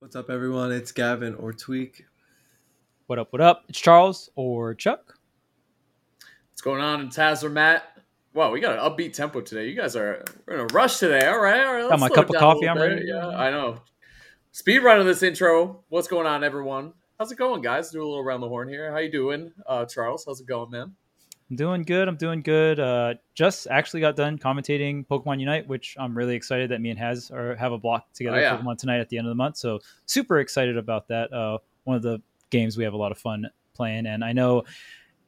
What's up, everyone? It's Gavin or Tweek. What up? What up? It's Charles or Chuck. What's going on? It's Taz or Matt. Wow, we got an upbeat tempo today. You guys are we're in a rush today. All right, all right. Got my cup of coffee, I'm ready. Yeah, I know. Speed run of this intro. What's going on, everyone? How's it going, guys? Do a little around the horn here. How you doing, uh, Charles? How's it going, man? I'm doing good. I'm doing good. Uh, just actually got done commentating Pokemon Unite, which I'm really excited that me and Has are, have a block together Oh, yeah. Pokemon tonight at the end of the month. So super excited about that. Uh, one of the games we have a lot of fun playing, and I know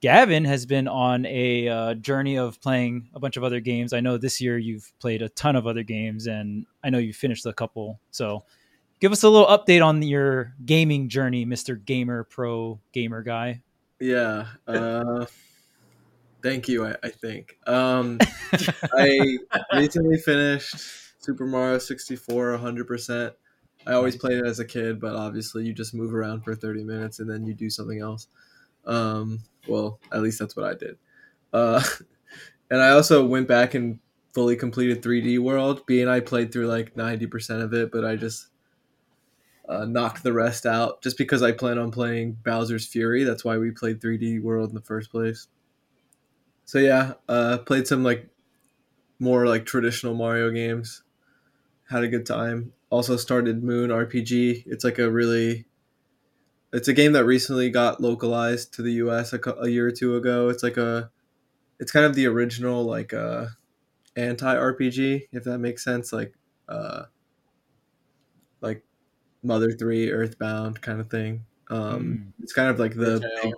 Gavin has been on a uh, journey of playing a bunch of other games. I know this year you've played a ton of other games, and I know you finished a couple. So give us a little update on your gaming journey, Mister Gamer Pro Gamer Guy. Yeah. Thank you. I, I think. Um, I recently finished Super Mario 64 100. percent I always played it as a kid, but obviously you just move around for 30 minutes and then you do something else. Um, well, at least that's what I did. Uh, and I also went back and fully completed 3D World. B and I played through like 90% of it, but I just uh, knocked the rest out just because I plan on playing Bowser's Fury. That's why we played 3D World in the first place. So yeah, uh, played some like more like traditional Mario games. Had a good time. Also started Moon RPG. It's like a really it's a game that recently got localized to the US a, a year or two ago. It's like a it's kind of the original like uh anti RPG if that makes sense like uh like Mother 3 Earthbound kind of thing. Um it's kind of like the big,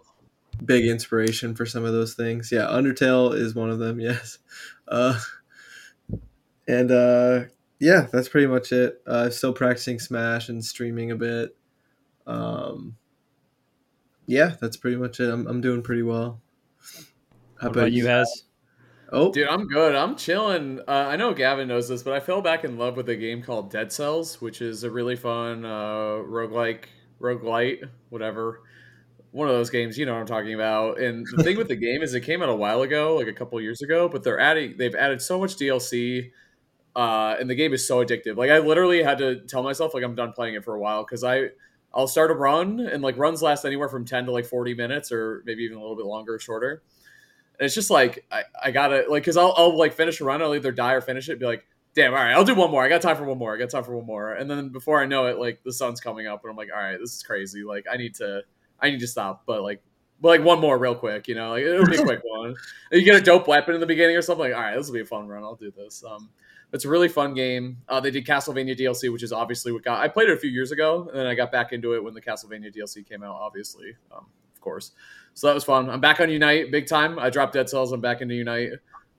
big inspiration for some of those things. Yeah, Undertale is one of them, yes. Uh and uh yeah, that's pretty much it. Uh still practicing Smash and streaming a bit. Um yeah, that's pretty much it. I'm I'm doing pretty well. How What about you, guys? Oh, Dude, I'm good. I'm chilling. Uh, I know Gavin knows this, but I fell back in love with a game called Dead Cells, which is a really fun uh, roguelike, roguelite, whatever. One of those games, you know what I'm talking about. And the thing with the game is it came out a while ago, like a couple years ago, but they're adding they've added so much DLC uh, and the game is so addictive. Like I literally had to tell myself like I'm done playing it for a while because I I'll start a run and like runs last anywhere from 10 to like 40 minutes or maybe even a little bit longer or shorter. And it's just like I, I gotta like because I'll, I'll like finish a run, I'll either die or finish it, be like, damn, all right, I'll do one more. I got time for one more. I got time for one more. And then before I know it, like the sun's coming up and I'm like, all right, this is crazy. Like I need to I need to stop. But like but like one more real quick, you know, like it'll be a quick one. You get a dope weapon in the beginning or something, like, all right, this will be a fun run. I'll do this. Um it's a really fun game. Uh, they did Castlevania DLC, which is obviously what got. I played it a few years ago, and then I got back into it when the Castlevania DLC came out. Obviously, um, of course. So that was fun. I'm back on Unite, big time. I dropped Dead Cells. I'm back into Unite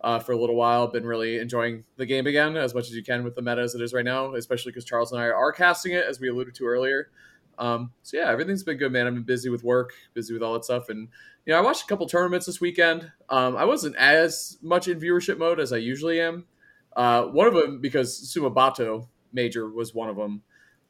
uh, for a little while. Been really enjoying the game again as much as you can with the meta as it is right now, especially because Charles and I are casting it as we alluded to earlier. Um, so yeah, everything's been good, man. I've been busy with work, busy with all that stuff, and you know, I watched a couple tournaments this weekend. Um, I wasn't as much in viewership mode as I usually am. Uh, one of them because Sumabato Major was one of them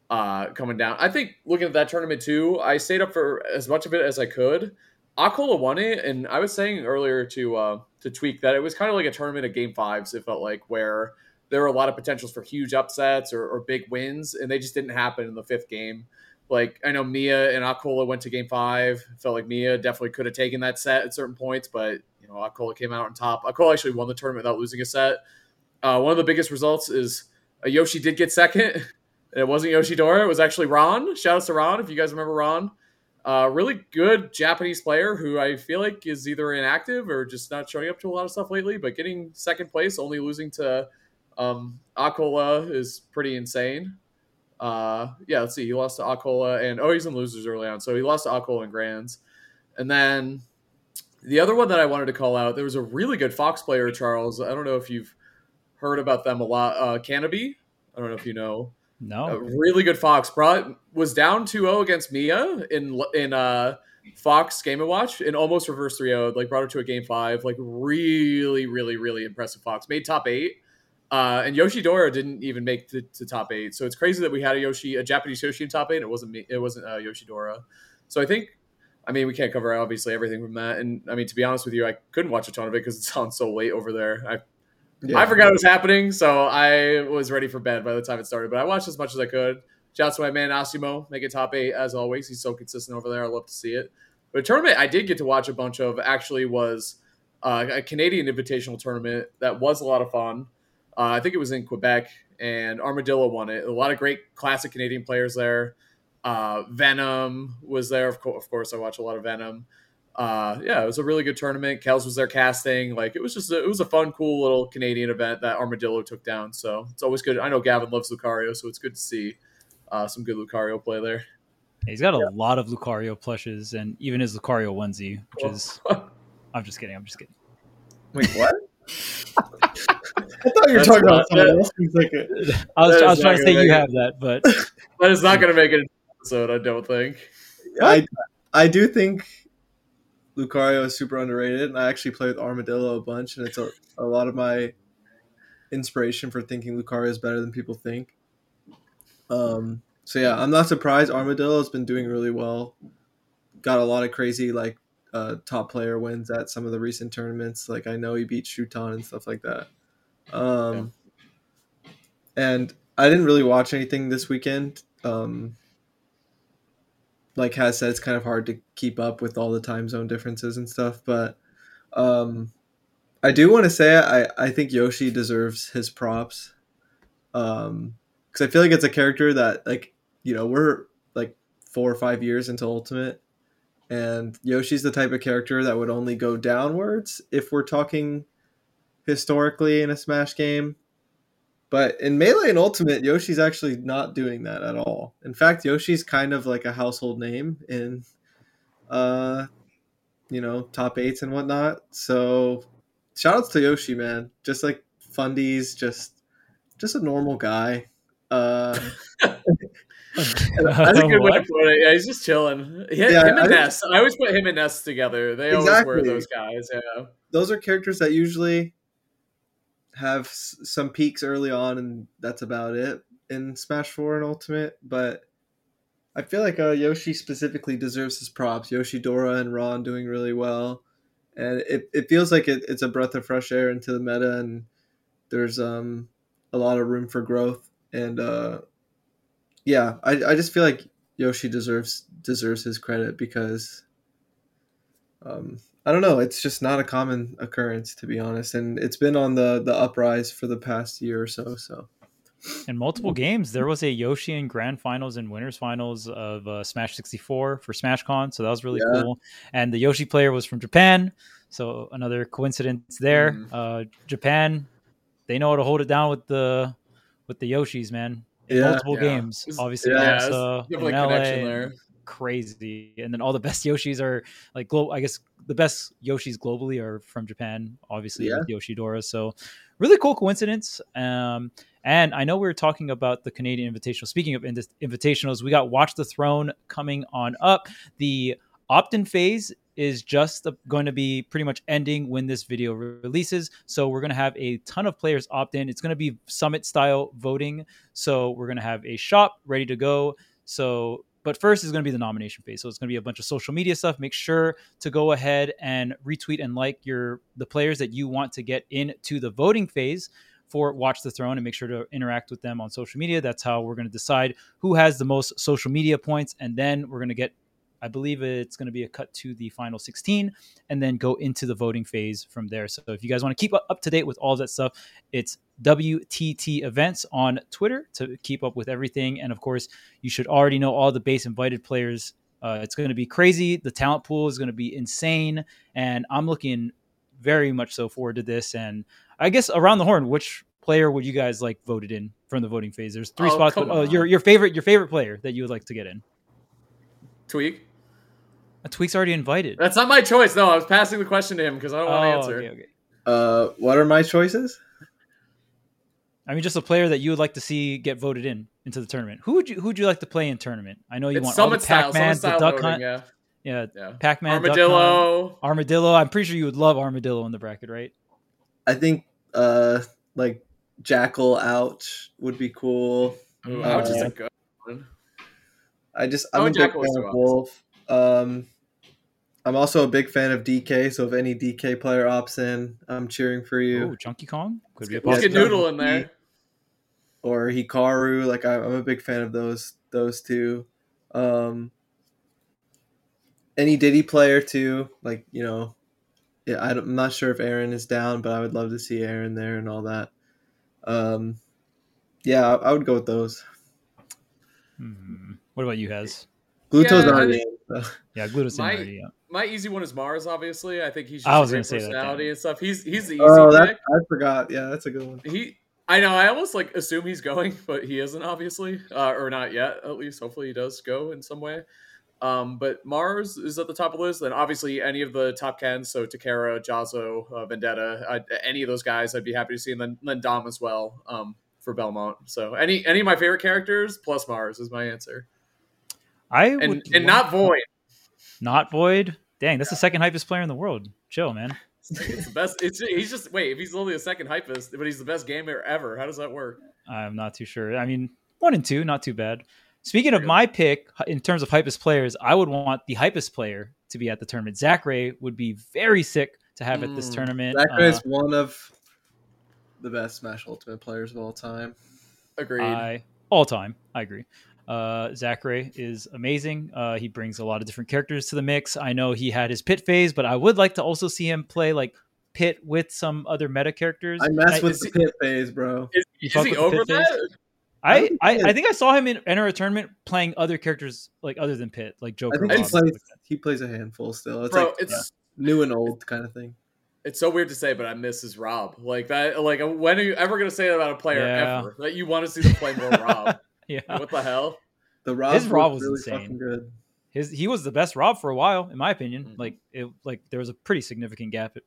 uh, coming down. I think looking at that tournament too, I stayed up for as much of it as I could. Acola won it, and I was saying earlier to uh, to Tweek that it was kind of like a tournament of game fives. It felt like where there were a lot of potentials for huge upsets or, or big wins, and they just didn't happen in the fifth game. Like I know Miya and Acola went to game five. Felt like Miya definitely could have taken that set at certain points, but you know Acola came out on top. Acola actually won the tournament without losing a set. Uh, one of the biggest results is uh, Yoshi did get second. And it wasn't Yoshidora. It was actually Ron. Shout out to Ron if you guys remember Ron. Uh, really good Japanese player who I feel like is either inactive or just not showing up to a lot of stuff lately. But getting second place, only losing to um, Acola is pretty insane. Uh, yeah, let's see. He lost to Acola and oh, he's in losers early on, so he lost to Acola and Grands. And then the other one that I wanted to call out, there was a really good Fox player, Charles. I don't know if you've heard about them a lot. Uh, Canopy. I don't know if you know No. a really good Fox brought was down 2-0 against Miya in in uh Fox Game and Watch and almost reverse 3-0 like brought her to a game 5 like really really really impressive Fox made top 8 uh, and Yoshidora didn't even make the to top 8 so it's crazy that we had a Yoshi a Japanese Yoshi in top 8 it wasn't me it wasn't uh, Yoshidora so I think I mean we can't cover obviously everything from that and I mean to be honest with you I couldn't watch a ton of it because it's on so late over there I yeah. I forgot it was happening, so I was ready for bed by the time it started. But I watched as much as I could. Shouts to my man Asimo, make it top eight as always. He's so consistent over there. I love to see it. But a tournament I did get to watch a bunch of actually was uh, a Canadian Invitational tournament that was a lot of fun. Uh, I think it was in Quebec, and Armadillo won it. A lot of great classic Canadian players there. Uh, Venom was there, of, co- of course. I watch a lot of Venom. Uh, yeah, it was a really good tournament. Kels was there casting. Like it was just a, it was a fun, cool little Canadian event that Armadillo took down. So it's always good. I know Gavin loves Lucario, so it's good to see uh, some good Lucario play there. He's got a yeah. lot of Lucario plushes and even his Lucario onesie, which is. I'm just kidding. I'm just kidding. Wait, what? I thought you were talking about something else. I was, I was trying to say you have that, but that is not going to make it an episode. I don't think. I I do think Lucario is super underrated, and I actually play with Armadillo a bunch, and it's a, a lot of my inspiration for thinking Lucario is better than people think. Um, so yeah, I'm not surprised. Armadillo has been doing really well. Got a lot of crazy like uh, top player wins at some of the recent tournaments. Like I know he beat Shuton and stuff like that. Um, yeah. And I didn't really watch anything this weekend. Um, like has said, it's kind of hard to keep up with all the time zone differences and stuff. But um, I do want to say I, I think Yoshi deserves his props. Um, because I feel like it's a character that like you know we're like four or five years into Ultimate, and Yoshi's the type of character that would only go downwards if we're talking historically in a Smash game. But in Melee and Ultimate, Yoshi's actually not doing that at all. In fact, Yoshi's kind of like a household name in uh you know, top eights and whatnot. So shout outs to Yoshi, man. Just like fundies, just just a normal guy. Uh That's a good way to put it. Yeah, he's just chilling. He, yeah, him and I Ness. I always put him and Ness together. They exactly. always were those guys. Yeah. Those are characters that usually have some peaks early on, and that's about it in Smash Four and Ultimate. But I feel like uh, Yoshi specifically deserves his props. Yoshidora and Ron doing really well, and it, it feels like it, it's a breath of fresh air into the meta, and there's um a lot of room for growth. And uh, yeah, I, I just feel like Yoshi deserves deserves his credit because um, I don't know, it's just not a common occurrence to be honest, and it's been on the the uprise for the past year or so. So in multiple games, there was a Yoshi in grand finals and winners finals of uh, Smash 64 for Smash Con, so that was really yeah. cool. And the Yoshi player was from Japan, so another coincidence there. Mm. Uh, Japan, they know how to hold it down with the with the Yoshis, man in yeah, multiple yeah. games. Obviously, yeah, uh, in LA, there. Crazy. And then all the best Yoshis are like glo- I guess the best Yoshis globally are from Japan, obviously yeah. with Yoshidora. So really cool coincidence. Um, and I know we were talking about the Canadian Invitational. Speaking of invitationals, we got Watch the Throne coming on up. The opt-in phase is just going to be pretty much ending when this video releases. So we're going to have a ton of players opt in. It's going to be summit style voting. So we're going to have a shop ready to go. So, but first is going to be the nomination phase. So it's going to be a bunch of social media stuff. Make sure to go ahead and retweet and like your the players that you want to get into the voting phase for Watch the Throne and make sure to interact with them on social media. That's how we're going to decide who has the most social media points. And then we're going to get I believe it's going to be a cut to the final 16 and then go into the voting phase from there. So if you guys want to keep up to date with all that stuff, it's WTT events on Twitter to keep up with everything. And of course, you should already know all the base invited players. Uh, it's going to be crazy. The talent pool is going to be insane. And I'm looking very much so forward to this. And I guess around the horn, which player would you guys like voted in from the voting phase? There's three oh, spots. But, uh, your your favorite your favorite player that you would like to get in. Tweek. A Tweek's already invited. That's not my choice. No, I was passing the question to him because I don't oh, want to answer. Okay, okay. Uh, what are my choices? I mean, just a player that you would like to see get voted in into the tournament. Who would you Who would you like to play in tournament? I know you it's want all the Pac-Man, the Duck voting, Hunt. Yeah. Yeah, yeah. Pac-Man, Armadillo, Armadillo. I'm pretty sure you would love Armadillo in the bracket, right? I think uh like Jackal Ouch would be cool. Ooh, uh, Ouch is a good one. I just I'm oh, a big fan of Wolf. Um, I'm also a big fan of DK, so if any DK player opts in, I'm cheering for you. Oh, Chunky Kong could be a possibility. Noodle in there, or Hikaru. Like I'm a big fan of those those two. Um, any Diddy player too, like you know, yeah, I am not sure if Aaron is down, but I would love to see Aaron there and all that. Um, yeah, I, I would go with those. Hmm. What about you, Hez? Gluto's Yeah, I already think- in, so. Yeah, Gluto's in My- already. Yeah. My easy one is Mars. Obviously, I think he's just I was a gonna great say personality damn. and stuff. He's he's the easy Oh, that pick. I forgot. Yeah, that's a good one. He, I know. I almost like assume he's going, but he isn't obviously, uh, or not yet. At least, hopefully, he does go in some way. Um, but Mars is at the top of the list. Then obviously any of the top Kens, so Takara, Jazzo, uh, Vendetta, I, any of those guys, I'd be happy to see, and then then Dom as well um, for Belmont. So any any of my favorite characters plus Mars is my answer, I and would and not Void. Not Void. Dang, that's the second hypest player in the world. Chill, man. It's the best. It's he's just wait. If he's only the second hypest, but he's the best gamer ever. How does that work? I'm not too sure. I mean, one and two, not too bad. Speaking of my pick in terms of hypest players, I would want the hypest player to be at the tournament. Zackray would be very sick to have at this Mm. tournament. Zach Uh, is one of the best Smash Ultimate players of all time. Agreed. I all time. I agree. Uh, Zackray is amazing. Uh, he brings a lot of different characters to the mix. I know he had his pit phase, but I would like to also see him play like pit with some other meta characters. I mess And with is the pit phase, bro. is is he over pit phase? that? I, I, I think I saw him in, enter a tournament playing other characters like other than Pit, like Joker. I think he plays. like. He plays a handful still. It's Bro, like it's new and old kind of thing. it's so weird to say, but I miss his Rob. Like that. Like when are you ever gonna say that about a player Yeah. ever? That you want to see them play more Rob? Yeah, what the hell? The Rob, His Rob was was really insane. good. his he was the best Rob for a while, in my opinion. Mhm. Like it, like there was a pretty significant gap,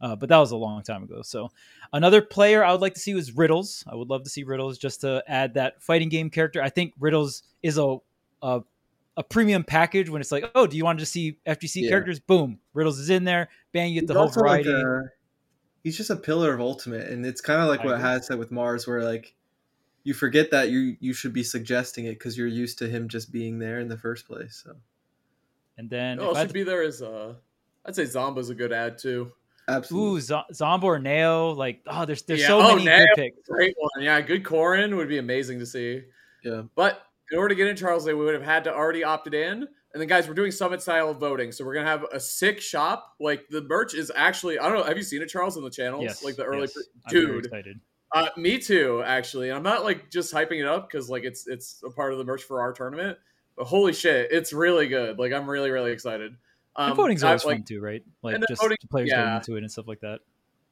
uh, but that was a long time ago. So another player I would like to see was Riddles. I would love to see Riddles just to add that fighting game character. I think Riddles is a a, a premium package when it's like, oh, do you want to see FGC Yeah. characters? Boom, Riddles is in there. Bang, you get He's the whole also like variety. a- he's just a pillar of ultimate, and it's kind of like I what agree. Has said with Mars, where like you forget that you you should be suggesting it because you're used to him just being there in the first place. So and then Oh, if I had should be there is uh, I'd say Zomba's a good ad too. absolutely, ooh, Z- Zomba or Neo, like oh, there's there's Yeah, so oh, many Neo. good picks. Great one, yeah. Good Corin would be amazing to see. yeah. But in order to get in Charles, they would have had to already opted in. And then, guys, we're doing summit style voting, so we're gonna have a sick shop. Like the merch is actually, I don't know. Have you seen it, Charles, on the channels? Yes, like the early, yes. I'm very dude. Uh, me too, actually. I'm not like just hyping it up because like it's it's a part of the merch for our tournament. But holy shit, it's really good. Like I'm really really excited. Um, and voting's I- always like fun too, right? Like just voting- players getting into it and stuff like that.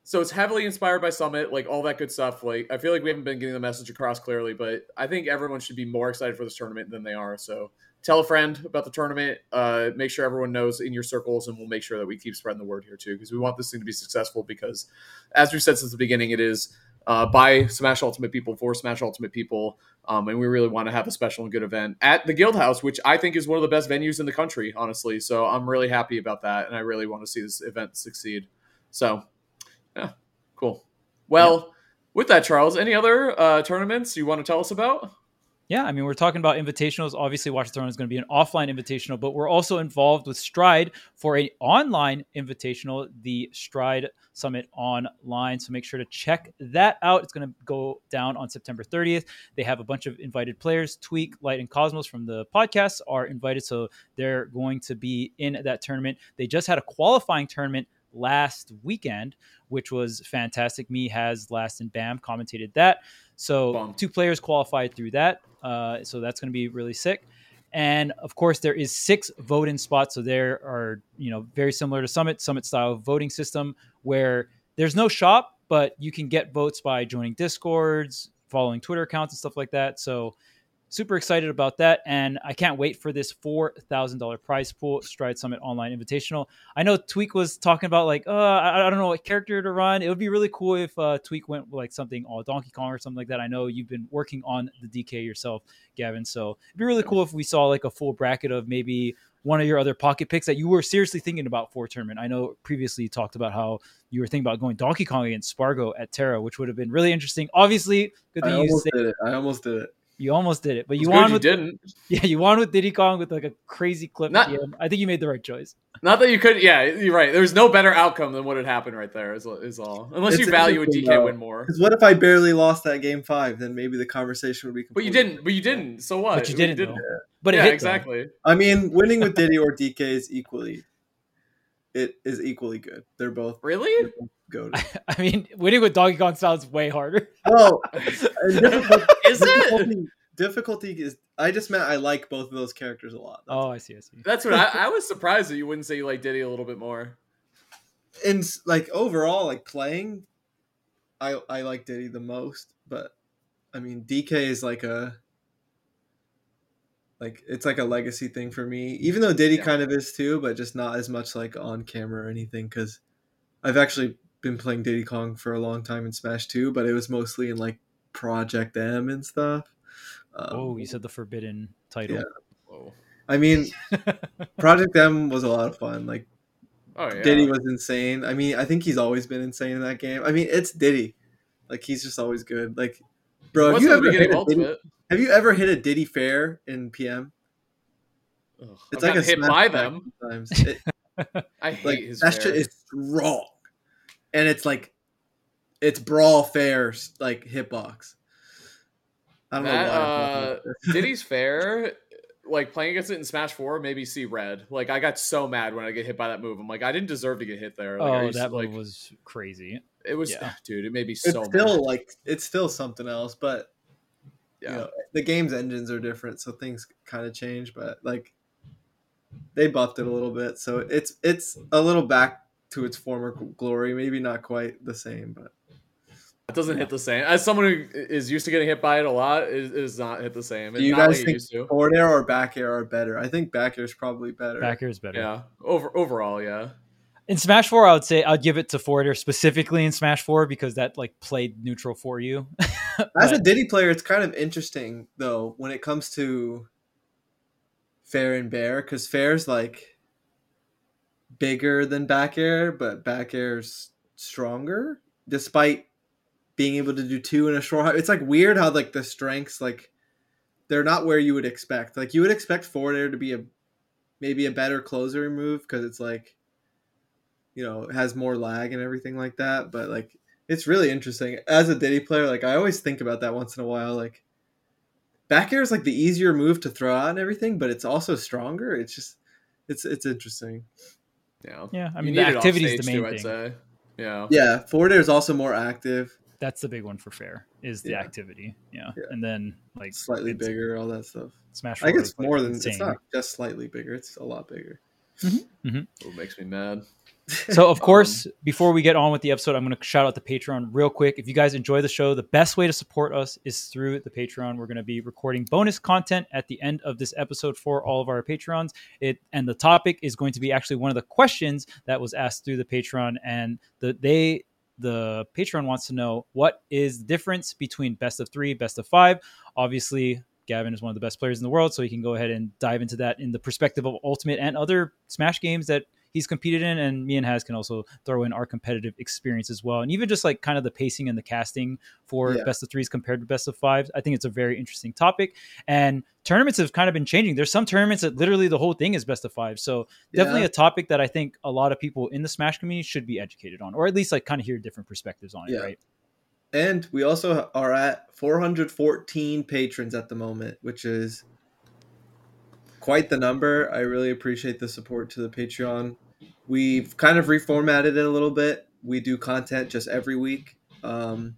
so it's heavily inspired by Summit, like all that good stuff. Like I feel like we haven't been getting the message across clearly, but I think everyone should be more excited for this tournament than they are. So tell a friend about the tournament. Uh, make sure everyone knows in your circles, and we'll make sure that we keep spreading the word here too, because we want this thing to be successful. Because as we've said since the beginning, it is uh, by Smash Ultimate people for Smash Ultimate people, um, and we really want to have a special and good event at the Guild House, which I think is one of the best venues in the country, honestly. So I'm really happy about that, and I really want to see this event succeed. So, yeah, cool. Well, with that, Charles, any other uh, tournaments you want to tell us about? Yeah, I mean, we're talking about invitationals. Obviously, Watch the Throne is going to be an offline invitational, but we're also involved with Stride for a online invitational, the Stride Summit online. So make sure to check that out. It's going to go down on September 30th. They have a bunch of invited players. Tweek, Light, and Cosmos from the podcast are invited, so they're going to be in that tournament. They just had a qualifying tournament last weekend, which was fantastic. Me has last and Bam commentated that. So Bomb. two players qualified through that. Uh, so that's going to be really sick. And of course, there is six vote-in spots. So there are, you know, very similar to Summit, Summit style voting system where there's no shop, but you can get votes by joining Discords, following Twitter accounts and stuff like that. So super excited about that. And I can't wait for this $4,000 prize pool Stride Summit Online Invitational. I know Tweek was talking about like, uh, I, I don't know what character to run. It would be really cool if uh, Tweek went with like something all Donkey Kong or something like that. I know you've been working on the DK yourself, Gavin. So it'd be really cool if we saw like a full bracket of maybe one of your other pocket picks that you were seriously thinking about for tournament. I know previously you talked about how you were thinking about going Donkey Kong against Spargo at Terra, which would have been really interesting. Obviously, good I thing you almost did it. I almost did it. You almost did it, but you good won you with didn't. yeah, you won with Diddy Kong with like a crazy clip. Not- at the end. I think you made the right choice. Not that you could. Yeah, you're right. There's no better outcome than what had happened right there. Is, is all. Unless It's you value a DK though. win more. Because what if I barely lost that game five? Then maybe the conversation would be. But you didn't. But you didn't. So what? But you didn't, though. But it yeah, hit, though. exactly. I mean, winning with Diddy or DK is equally. It is equally good. They're both Really? Good. I mean, winning with Donkey Kong sounds way harder. Well, uh, and difficult- Is it? difficulty, difficulty is. I just meant I like both of those characters a lot. That's Oh, I see. I see. That's what I, I was surprised that you wouldn't say you like Diddy a little bit more. And like overall like playing i i like diddy the most but i mean dk is like a like it's like a legacy thing for me even though diddy Yeah. kind of is too but just not as much like on camera or anything because i've actually been playing diddy kong for a long time in smash 2 but it was mostly in like project m and stuff um, Oh, you said the forbidden title. Yeah. Whoa. i mean project m was a lot of fun like Oh yeah. Diddy was insane. I mean, I think he's always been insane in that game. I mean, it's Diddy. Like he's just always good. Like, bro, have you ever hit a Diddy, have you ever hit a Diddy fair in PM? Ugh, It's I've like a hit by them. Sometimes. It, I hate like his that fair. shit is strong, and it's like it's brawl fair like hitbox. I don't That, know uh, why. Diddy's fair. Like playing against it in Smash Four maybe see red. Like I got so mad when I get hit by that move. I'm like, I didn't deserve to get hit there. Like, oh, used that like move was crazy. it was, yeah. dude. It made me so. it's so still mad. like it's still something else, but Yeah. you know the game's engines are different so things kind of change but like they buffed it a little bit so it's it's a little back to its former glory maybe not quite the same but It doesn't hit the same. As someone who is used to getting hit by it a lot, it it not hit the same. do you guys think used forward air or back air are better i think back air is probably better Back air is better. Yeah. Over overall, yeah. In Smash Four, I would say I'd give it to forward air specifically in Smash Four because that like played neutral for you. as a diddy player it's kind of interesting though when it comes to fair and bear because fair's like bigger than back air but back air's stronger despite being able to do two in a short height. It's like weird how like the strengths like they're not where you would expect. Like you would expect forward air to be a maybe a better closer move because it's like you know has more lag and everything like that. But like it's really interesting as a Diddy player. Like I always think about that once in a while. Like back air is like the easier move to throw out and everything, but it's also stronger. It's just it's it's interesting. Yeah. yeah, I mean need the activity is the stage, main too, thing. I'd say. Yeah. Yeah, forward air is also more active, That's the big one for fair is the Yeah. activity. Yeah. Yeah. and then like slightly bigger, all that stuff. Smash. I 4 guess is, like, more than insane. it's not just slightly bigger. It's a lot bigger. Mm-hmm, mm-hmm. It makes me mad. So, of Um, course, before we get on with the episode, I'm going to shout out the Patreon real quick. If you guys enjoy the show, the best way to support us is through the Patreon. We're going to be recording bonus content at the end of this episode for all of our Patreons. It and the topic is going to be actually one of the questions that was asked through the Patreon, and the they the Patreon wants to know what is the difference between best of three, best of five. Obviously, Gavin is one of the best players in the world, so he can go ahead and dive into that in the perspective of Ultimate and other Smash games that he's competed in. And me and Haz can also throw in our competitive experience as well. And even just like kind of the pacing and the casting for Yeah. best of threes compared to best of fives. I think it's a very interesting topic. And tournaments have kind of been changing. There's some tournaments that literally the whole thing is best of five. So definitely Yeah. a topic that I think a lot of people in the Smash community should be educated on, or at least like kind of hear different perspectives on it, Yeah. right? And we also are at 414 patrons at the moment, which is quite the number. I really appreciate the support to the Patreon. We've kind of reformatted it a little bit. We do content just every week. Um,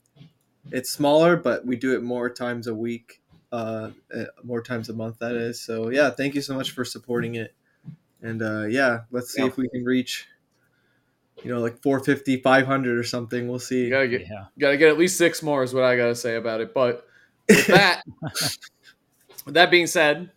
it's smaller, but we do it more times a week, uh, uh, more times a month, that is. So, yeah, thank you so much for supporting it. And uh, yeah, let's see Yeah. if we can reach, you know, like 450, 500 or something. We'll see. You gotta get Yeah. gotta get at least six more is what I gotta say about it. But with that with that being said,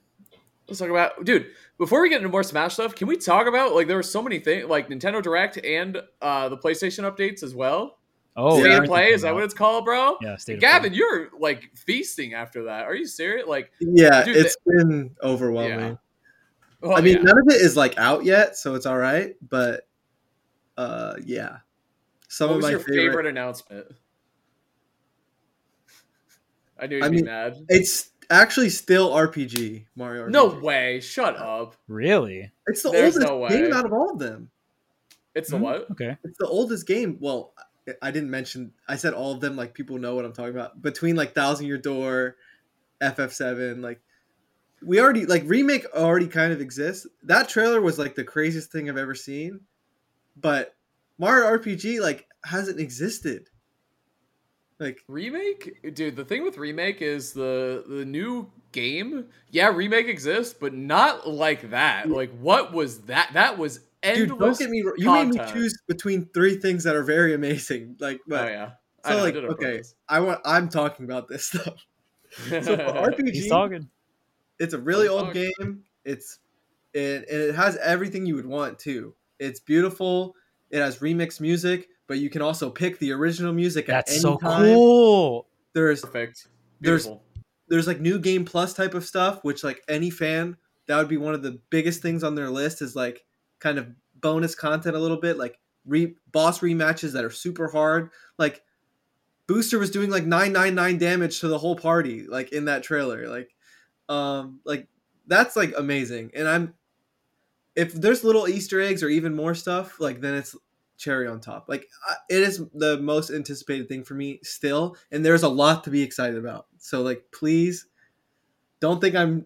let's talk about dude, before we get into more Smash stuff, can we talk about like there were so many things like Nintendo Direct and uh the PlayStation updates as well? Oh, State yeah. of play, is that what it's called, bro? Yeah, state of Gavin, play. you're like feasting after that. Are you serious? Like Yeah, Dude, it's been overwhelming. well, I mean, yeah. none of it is like out yet, so it's all right. But uh, yeah, some what of was my your favorite. favorite announcement? I knew you'd I be mean, mad. It's actually still RPG Mario. RPG. No way! Shut up. Really? It's the There's oldest no way. game out of all of them. It's the Hmm? what? Okay. It's the oldest game. Well, I- I didn't mention. I said all of them. Like people know what I'm talking about. Between like Thousand Year Door, FF7, like we already like remake already kind of exists. That trailer was like the craziest thing I've ever seen. But Mario RPG like hasn't existed. Like Remake, dude. The thing with remake is the the new game. Yeah, remake exists, but not like that. Like, what was that? That was endless. dude, don't get me. wrong. You made me choose between three things that are very amazing. Like, oh, but oh yeah. I so know, like did it on okay, purpose. I want. I'm talking about this stuff. So RPG, He's talking. It's a really I'm old talking. game. It's it, and it has everything you would want too. It's beautiful. It has remix music, but you can also pick the original music at That's any so time. cool. There's Perfect. There's- there's like new game plus type of stuff, which like any fan that would be one of the biggest things on their list is like kind of bonus content a little bit, like re- boss rematches that are super hard. Like Booster was doing like 999 damage to the whole party, like in that trailer. Like, um, like that's like amazing. And I'm if there's little Easter eggs or even more stuff, like then it's cherry on top. Like it is the most anticipated thing for me still, and there's a lot to be excited about. So like, please don't think I'm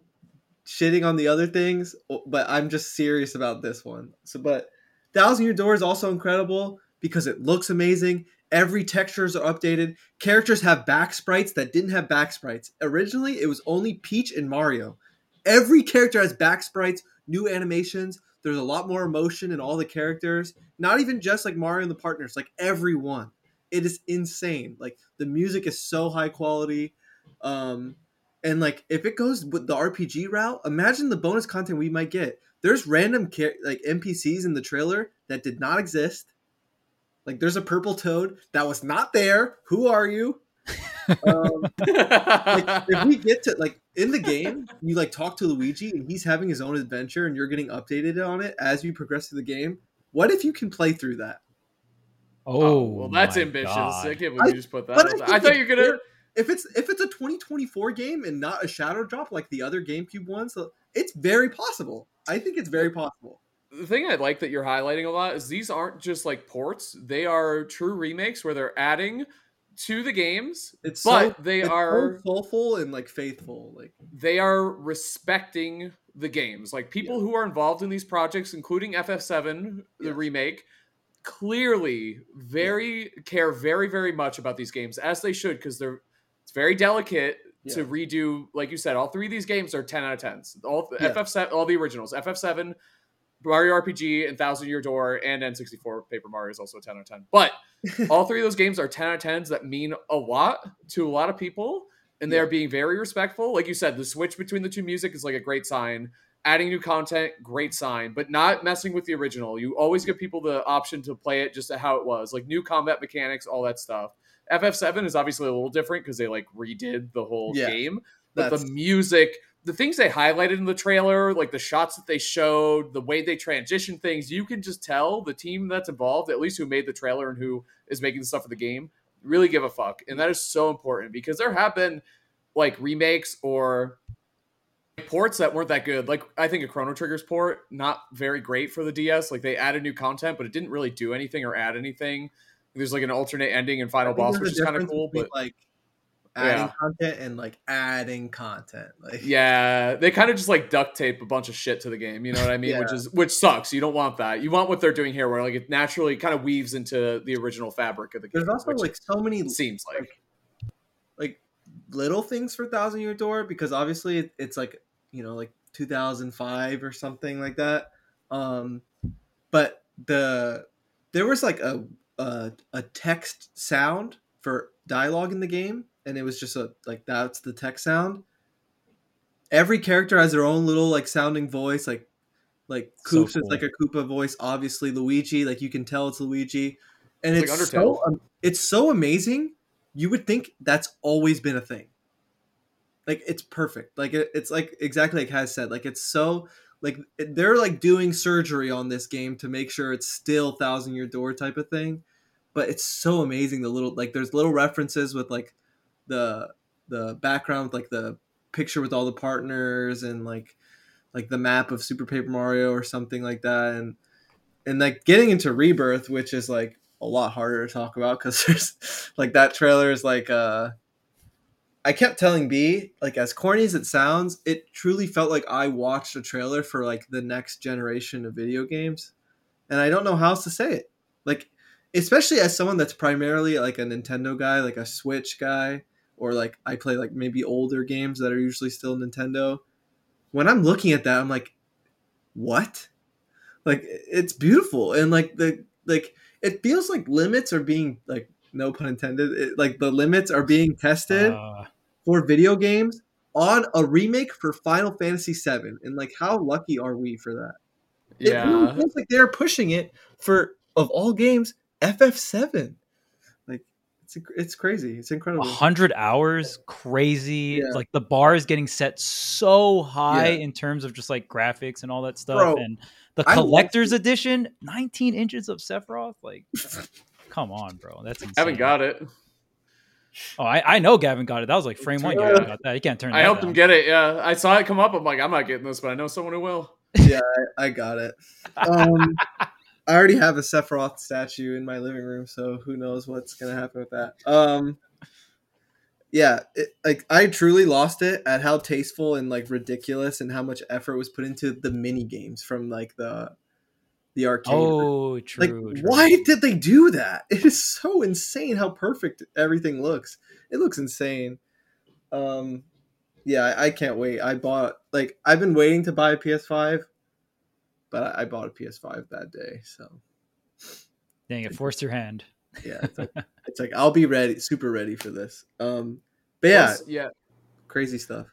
shitting on the other things, but I'm just serious about this one. So, but Thousand Year Door is also incredible because it looks amazing. Every textures are updated. Characters have back sprites that didn't have back sprites. Originally, it was only Peach and Mario. Every character has back sprites, new animations. There's a lot more emotion in all the characters. Not even just like Mario and the partners, like everyone. It is insane. Like the music is so high quality. Um, and like if it goes with the RPG route, imagine the bonus content we might get. There's random char- like NPCs in the trailer that did not exist. Like there's a purple toad that was not there. Who are you? um, like if we get to like in the game, you like talk to Luigi and he's having his own adventure and you're getting updated on it as you progress through the game. What if you can play through that? Oh, oh well, that's ambitious. God. I can't believe you just put that. But out there. think I thought you were gonna. If it's if it's a 2024 game and not a shadow drop like the other GameCube ones, uh, it's very possible. I think it's very possible. the thing I like that you're highlighting a lot is these aren't just like ports; they are true remakes where they're adding to the games, It's but so, they it's so are soulful and like faithful. Like they are respecting the games. Like people who are involved in these projects, including FF7, the remake, clearly very care very very much about these games as they should because they're it's very delicate to redo. Like you said, all three of these games are ten out of tens. All Yeah. FF7, all the originals, FF7. Mario RPG and Thousand Year Door and N64 Paper Mario is also a 10 out of 10. But all three of those games are 10 out of 10s that mean a lot to a lot of people. And they're Yeah. being very respectful. Like you said, the switch between the two music is like a great sign. Adding new content, great sign, but not messing with the original. You always give people the option to play it just how it was, like new combat mechanics, all that stuff. FF7 is obviously a little different because they like redid the whole Yeah, game, but that's the music, the things they highlighted in the trailer, like the shots that they showed, the way they transition things, you can just tell the team that's involved, at least who made the trailer and who is making the stuff for the game, really give a fuck. And that is so important because there have been like remakes or ports that weren't that good. Like I think a Chrono Trigger's port, not very great for the DS. Like they added new content, but it didn't really do anything or add anything. There's like an alternate ending and final boss, which is kind of cool, but like adding Yeah. content and like adding content. Like Yeah, they kind of just like duct tape a bunch of shit to the game. You know what I mean? Which is which sucks. You don't want that. You want what they're doing here, where like it naturally kind of weaves into the original fabric of the game. there's also like so many seems like like little things for Thousand Year Door because obviously it- it's like you know like 2005 or something like that. Um, but the there was like a a, a text sound for dialogue in the game, and it was just a like that's the tech sound. Every character has their own little like sounding voice, like like So Koops is like a Koopa voice. Obviously, Luigi, like you can tell it's Luigi, and It's it's, like so um, it's so amazing. You would think that's always been a thing. Like it's perfect. Like it, it's like exactly like Has said. Like it's so like they're like doing surgery on this game to make sure it's still Thousand Year Door type of thing. But it's so amazing. The little like there's little references with like the the background like the picture with all the partners and like like the map of Super Paper Mario or something like that, and and like getting into Rebirth, which is like a lot harder to talk about because there's like that trailer is like uh I kept telling B, like as corny as it sounds, it truly felt like I watched a trailer for like the next generation of video games. And I don't know how else to say it. Like especially as someone that's primarily like a Nintendo guy, like a Switch guy, or like I play like maybe older games that are usually still Nintendo. When I'm looking at that, I'm like, what? Like it's beautiful and like the like it feels like limits are being like no pun intended it, like the limits are being tested Uh, for video games on a remake for Final Fantasy VII, and like how lucky are we for that? Yeah, It really feels like they're pushing it for of all games FF7. Like it's it's crazy. It's a incredible. hundred hours, crazy. Yeah. Like the bar is getting set so high Yeah. in terms of just like graphics and all that stuff. Bro, and the I love- collector's edition, 19 inches of Sephiroth. Like, come on, bro. That's insane. Haven't got it. Oh, I, I know Gavin got it. That was like frame one. Yeah. Gavin got that. You can't turn. I that helped down. him get it. Yeah, I saw it come up. I'm like, I'm not getting this, but I know someone who will. yeah, I, I got it. Um, I already have a Sephiroth statue in my living room, so who knows what's gonna happen with that. Um, yeah, it, like I truly lost it at how tasteful and like ridiculous and how much effort was put into the mini games from like the the arcade. Oh, like true. true. why did they do that? It is so insane how perfect everything looks. It looks insane. Um, yeah, I, I can't wait. I bought like I've been waiting to buy a PS5, but I, I bought a PS5 that day. So Dang it! Forced your hand. yeah, it's like, it's like I'll be ready, super ready for this. Um, but yeah, Plus, yeah. crazy stuff.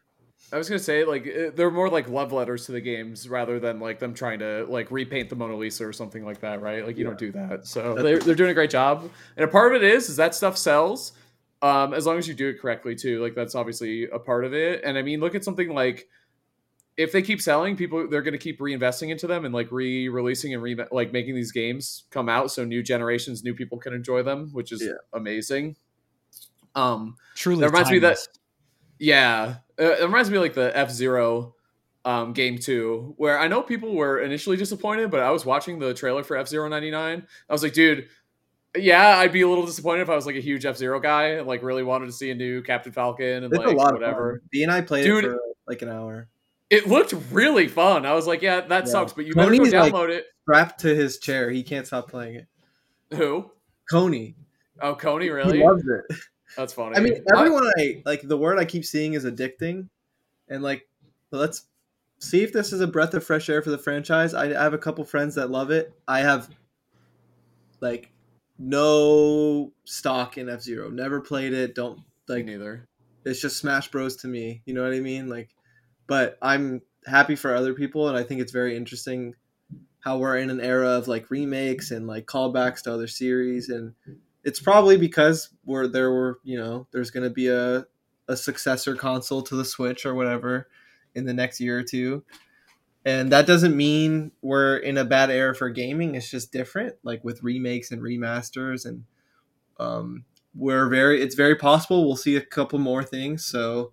I was gonna say like uh, they're more like love letters to the games rather than like them trying to like repaint the Mona Lisa or something like that, right? Like you don't do that. So they're they're doing a great job, and a part of it is is that stuff sells, um, as long as you do it correctly too. Like that's obviously a part of it. And I mean, look at something like if they keep selling, people they're gonna keep reinvesting into them and like re-releasing and re like making these games come out so new generations, new people can enjoy them, which is Yeah. amazing. Um, Truly, That reminds me of that- yeah, uh, it reminds me of like the F Zero um, game two, where I know people were initially disappointed, but I was watching the trailer for F Zero ninety nine. I was like, dude, yeah, I'd be a little disappointed if I was like a huge F Zero guy and like really wanted to see a new Captain Falcon and It's like a lot whatever. of fun. B and I played Dude. it for like an hour, It looked really fun. I was like, yeah, that Yeah. sucks, but you better Tony's, go like- download it. strapped to his chair. He can't stop playing it. Who? Coney, Oh, Coney, really? he loves it. That's funny. I mean, everyone I like the word I keep seeing is addicting, and like, let's see if this is a breath of fresh air for the franchise. I, I have a couple friends that love it. I have like no stock in F Zero. Never played it. Don't like like. neither. It's just Smash Bros to me. You know what I mean? Like, but I'm happy for other people, and I think it's very interesting how we're in an era of like remakes and like callbacks to other series and it's probably because we're there were you know there's going to be a a successor console to the switch or whatever in the next year or two and that doesn't mean we're in a bad era for gaming it's just different like with remakes and remasters and um we're very it's very possible we'll see a couple more things so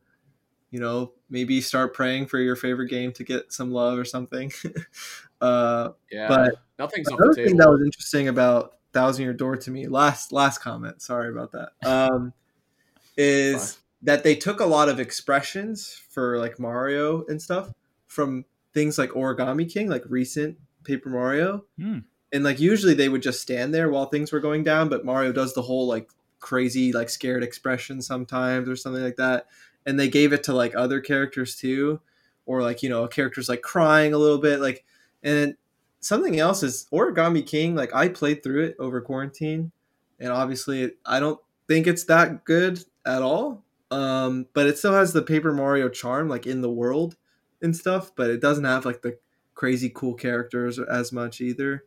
you know maybe start praying for your favorite game to get some love or something uh Yeah, But nothing's off Another the thing table. that was interesting about Thousand Year Door to me, last last comment, sorry about that, um, is that they took a lot of expressions for like Mario and stuff from things like Origami King, like recent Paper Mario, Hmm. and like usually they would just stand there while things were going down, but Mario does the whole like crazy like scared expression sometimes or something like that, and they gave it to like other characters too, or like you know a character's like crying a little bit, like and something else is Origami King. Like I played through it over quarantine, and obviously I don't think it's that good at all. Um, but it still has the Paper Mario charm, like in the world and stuff. But it doesn't have like the crazy cool characters as much either.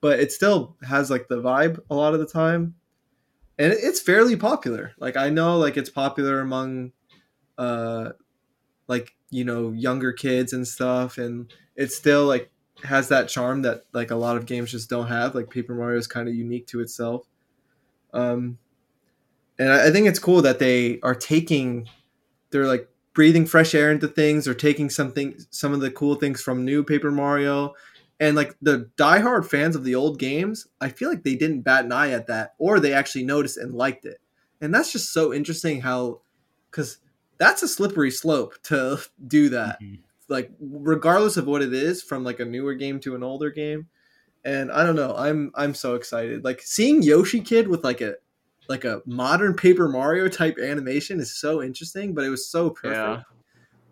But it still has like the vibe a lot of the time, and it's fairly popular. Like I know, like it's popular among, uh, like you know younger kids and stuff, and it still like has that charm that like a lot of games just don't have. Like Paper Mario is kind of unique to itself. Um, and I, I think it's cool that they are taking, they're like breathing fresh air into things or taking something some of the cool things from new Paper Mario. And like the diehard fans of the old games, I feel like they didn't bat an eye at that, or they actually noticed and liked it. And that's just so interesting how, because that's a slippery slope to do that. Mhm. Like regardless of what it is, from like a newer game to an older game. And I don't know, I'm I'm so excited. Like seeing Yoshi Kid with like a like a modern Paper Mario type animation is so interesting, but it was so perfect. Yeah.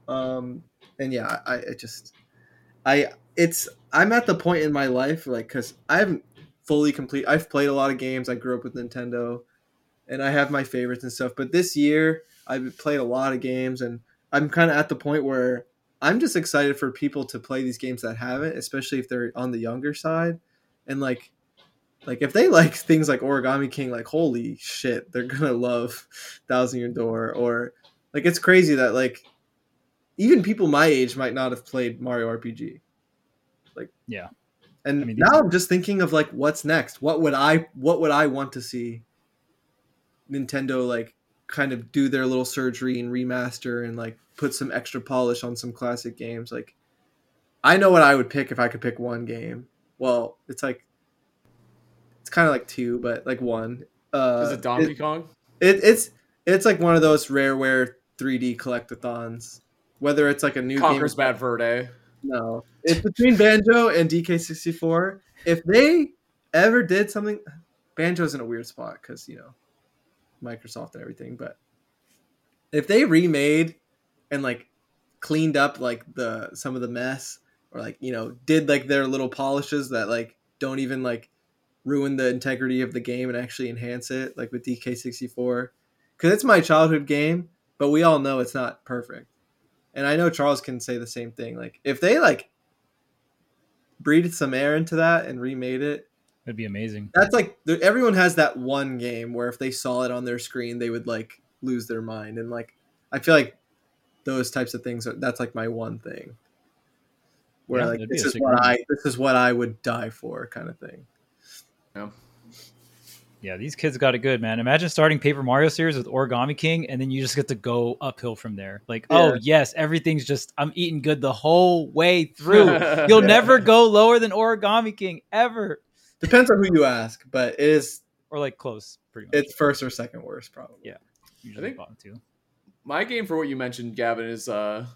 Um, and yeah, I, I just, I, it's, I'm at the point in my life, like, cause I haven't fully complete, I've played a lot of games. I grew up with Nintendo and I have my favorites and stuff, but this year I've played a lot of games and I'm kind of at the point where I'm just excited for people to play these games that haven't, especially if they're on the younger side. And like, like if they like things like Origami King, like holy shit, they're gonna love Thousand Year Door. Or like it's crazy that like even people my age might not have played Mario RPG. Like Yeah. And I mean, now I'm just thinking of like what's next. What would I what would I want to see Nintendo like kind of do their little surgery and remaster and like put some extra polish on some classic games. Like I know what I would pick if I could pick one game. Well, it's like it's kind of like two, but like one. Uh, Is it Donkey it- Kong? it, it's it's like one of those rareware 3D collectathons. Whether it's like a new Conker's game, Bad Fur Day. no, it's between Banjo and DK64. If they ever did something, Banjo's in a weird spot because you know Microsoft and everything. But if they remade and like cleaned up like the some of the mess, or like you know did like their little polishes that like don't even like ruin the integrity of the game and actually enhance it, like with DK64, because it's my childhood game. But we all know it's not perfect and I know Charles can say the same thing. Like if they like breathed some air into that and remade it, That'd be amazing. that's like everyone has that one game where if they saw it on their screen, they would like lose their mind. And like I feel like those types of things are that's like my one thing. Where Yeah, like this is what game. I this is what I would die for kind of thing. Yeah, Yeah, these kids got it good, man. Imagine starting Paper Mario series with Origami King, and then you just get to go uphill from there. Like, oh yes, everything's just I'm eating good the whole way through. You'll Yeah. never go lower than Origami King ever, Depends on who you ask, but it is or like close, pretty much. it's first or second worst probably. Yeah. Usually think- bottom two. My game for what you mentioned, Gavin, is uh,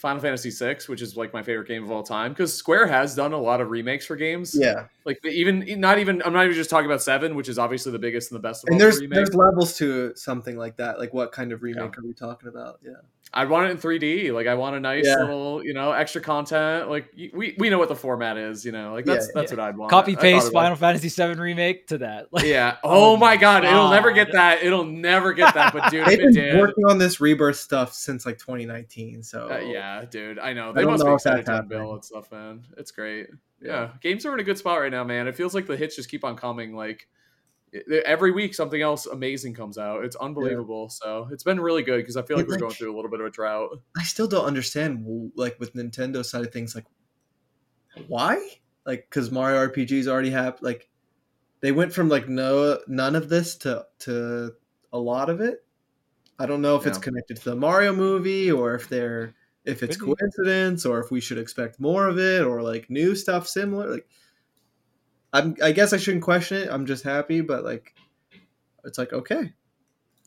Final Fantasy VI, which is like my favorite game of all time. Because Square has done a lot of remakes for games. Yeah. Like even not even I'm not even just talking about Seven, which is obviously the biggest and the best of And the there's remakes. there's levels to something like that. Like what kind of remake Yeah. are we talking about? Yeah. I want it in 3D. Like I want a nice Yeah. little, you know, extra content. Like we we know what the format is. You know, like that's Yeah, that's yeah. what I'd want. Copy paste it was- Final Fantasy VII remake to that. Like, Yeah. Oh, Oh my my god, it'll never get that. It'll never get that. But dude, They've if it been did, working on this rebirth stuff since like 2019. So uh, yeah, dude, I know they don't must know be excited to unveil and stuff, man. It's great. Yeah. games are in a good spot right now, man. It feels like the hits just keep on coming. Like every week, something else amazing comes out. It's unbelievable. So it's been really good because I feel like we're going through a little bit of a drought. I still don't understand like with Nintendo side of things like why? Like cuz Mario RPGs already have like they went from like no none of this to to a lot of it. I don't know if it's connected to the Mario movie or if they're if it's coincidence or if we should expect more of it or like new stuff similar like I'm I guess I shouldn't question it. I'm just happy but like it's like okay.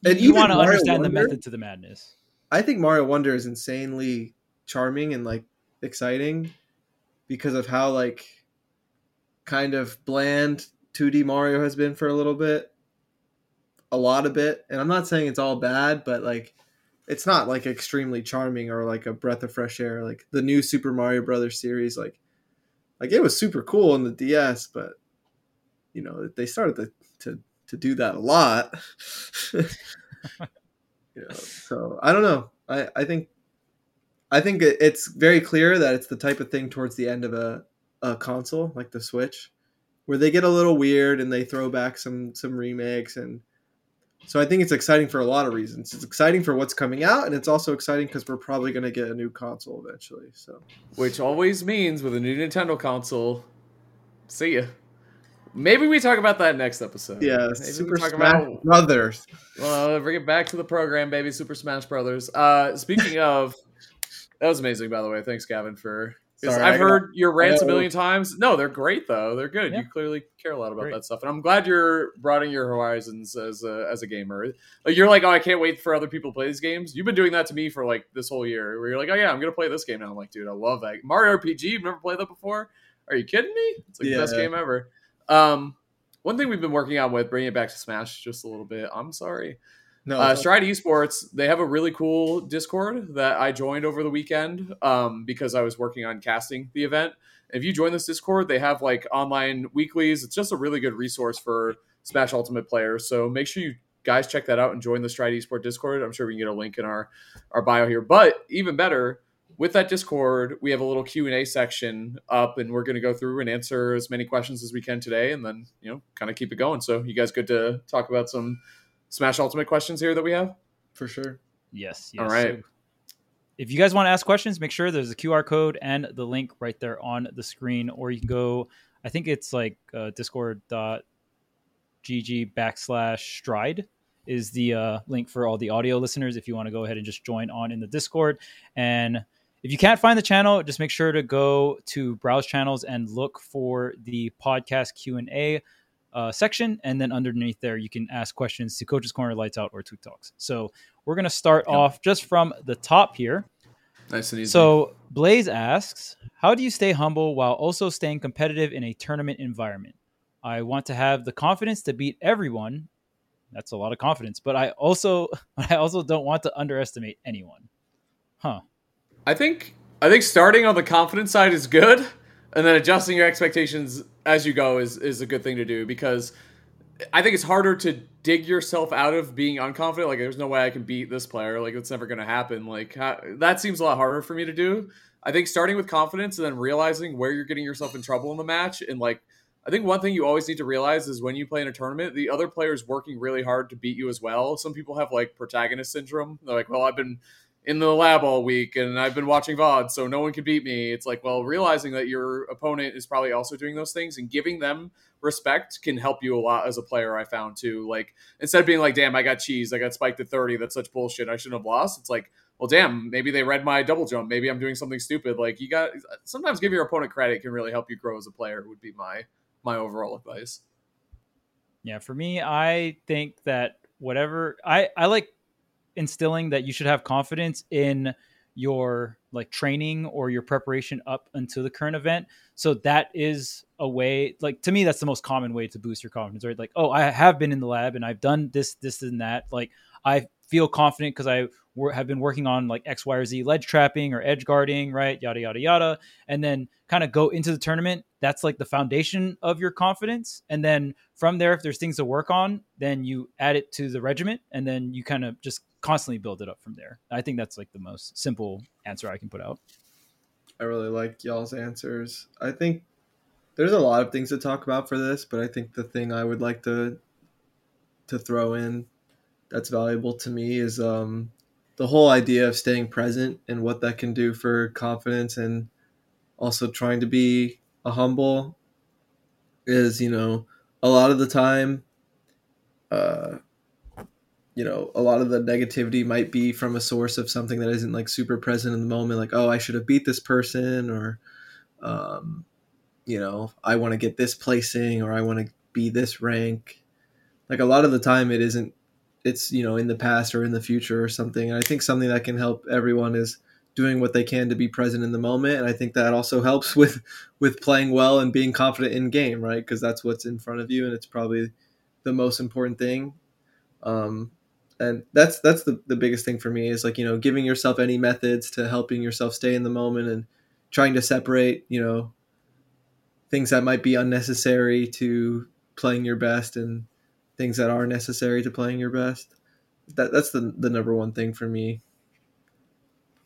And you want to understand the method to the madness. I think Mario Wonder is insanely charming and like exciting because of how like kind of bland 2D Mario has been for a little bit. A lot of it. And I'm not saying it's all bad, but like it's not like extremely charming or like a breath of fresh air. Like the new Super Mario Brothers series, like like it was super cool in the DS, but you know, they started to to, to do that a lot. you know, so I don't know. I, I think I think it's very clear that it's the type of thing towards the end of a, a console like the Switch, where they get a little weird and they throw back some some remakes and so I think it's exciting for a lot of reasons. It's exciting for what's coming out, and it's also exciting because we're probably going to get a new console eventually. So Which always means with a new Nintendo console, see ya. Maybe we talk about that next episode. Yeah, Maybe Super Smash about Brothers. well, bring it back to the program, baby. Super Smash Brothers. Uh, speaking of, that was amazing, by the way. Thanks, Gavin, for. Sorry, I've heard your rants a million times. No, they're great though. They're good. Yeah. You clearly care a lot about Great. that stuff, and I'm glad you're broadening your horizons as a as a gamer. Like you're like, oh, I can't wait for other people to play these games. You've been doing that to me for like this whole year. Where you're like, oh yeah, I'm gonna play this game now. I'm like, dude, I love that Mario RPG. You've never played that before? Are you kidding me? It's like the best game ever. Um, one thing we've been working on with bringing it back to Smash just a little bit. I'm sorry. No, Uh, Stride Esports, they have a really cool Discord that I joined over the weekend um, because I was working on casting the event. If you join this Discord, they have like online weeklies. It's just a really good resource for Smash Ultimate players. So make sure you guys check that out and join the Stride Esport Discord. I'm sure we can get a link in our our bio here. But even better, with that Discord, we have a little Q and A section up, and we're going to go through and answer as many questions as we can today, and then you know kind of keep it going. So you guys good to talk about some Smash Ultimate questions here that we have? for sure. Yes. yes. All right. So if you guys want to ask questions, make sure there's a QR code and the link right there on the screen, or you can go. I think it's like uh, discord.gg backslash stride is the uh, link for all the audio listeners if you want to go ahead and just join on in the Discord. And if you can't find the channel, just make sure to go to browse channels and look for the podcast Q and A uh, section, and then underneath there you can ask questions to Coach's Corner, Lights Out, or Tweek Talks. So we're gonna start Yep. off just from the top here. Nice and easy. So Blaze asks, "How do you stay humble while also staying competitive in a tournament environment? I want to have the confidence to beat everyone. That's a lot of confidence, but I also I also don't want to underestimate anyone." Huh. I think I think starting on the confidence side is good, and then adjusting your expectations as you go is is a good thing to do because I think it's harder to dig yourself out of being unconfident. Like, there's no way I can beat this player. Like, it's never going to happen. Like, ha- that seems a lot harder for me to do. I think starting with confidence and then realizing where you're getting yourself in trouble in the match. And, like, I think one thing you always need to realize is when you play in a tournament, the other player's working really hard to beat you as well. Some people have, like, protagonist syndrome. They're like, well, I've been in the lab all week and I've been watching VOD, so no one can beat me. It's like, well, realizing that your opponent is probably also doing those things and giving them respect can help you a lot as a player. I found too. Like instead of being like, "Damn, I got cheese. I got spiked at thirty. That's such bullshit. I shouldn't have lost." It's like, well, damn, maybe they read my double jump. Maybe I'm doing something stupid. Like you got sometimes give your opponent credit can really help you grow as a player. Would be my my overall advice. Yeah, for me, I think that whatever I I like instilling that you should have confidence in your like training or your preparation up until the current event. So that is a way like to me that's the most common way to boost your confidence, right? Like, oh, I have been in the lab and I've done this this and that. Like I feel confident because I wor- have been working on like X, Y, or Z ledge trapping or edge guarding, right? Yada yada yada, and then kind of go into the tournament. That's like the foundation of your confidence, and then from there, if there's things to work on, then you add it to the regiment, and then you kind of just constantly build it up from there. I think that's like the most simple answer I can put out. I really like y'all's answers. I think there's a lot of things to talk about for this, but I think the thing I would like to to throw in that's valuable to me is um, the whole idea of staying present and what that can do for confidence and also trying to be a humble is you know a lot of the time uh you know a lot of the negativity might be from a source of something that isn't like super present in the moment like oh i should have beat this person or um you know i want to get this placing or i want to be this rank. Like a lot of the time it isn't it's you know in the past or in the future or something and i think something that can help everyone is doing what they can to be present in the moment and i think that also helps with with playing well and being confident in game right? Because that's what's in front of you and it's probably the most important thing. Um and that's that's the, the biggest thing for me is like you know giving yourself any methods to helping yourself stay in the moment and trying to separate you know things that might be unnecessary to playing your best and things that are necessary to playing your best that that's the the number one thing for me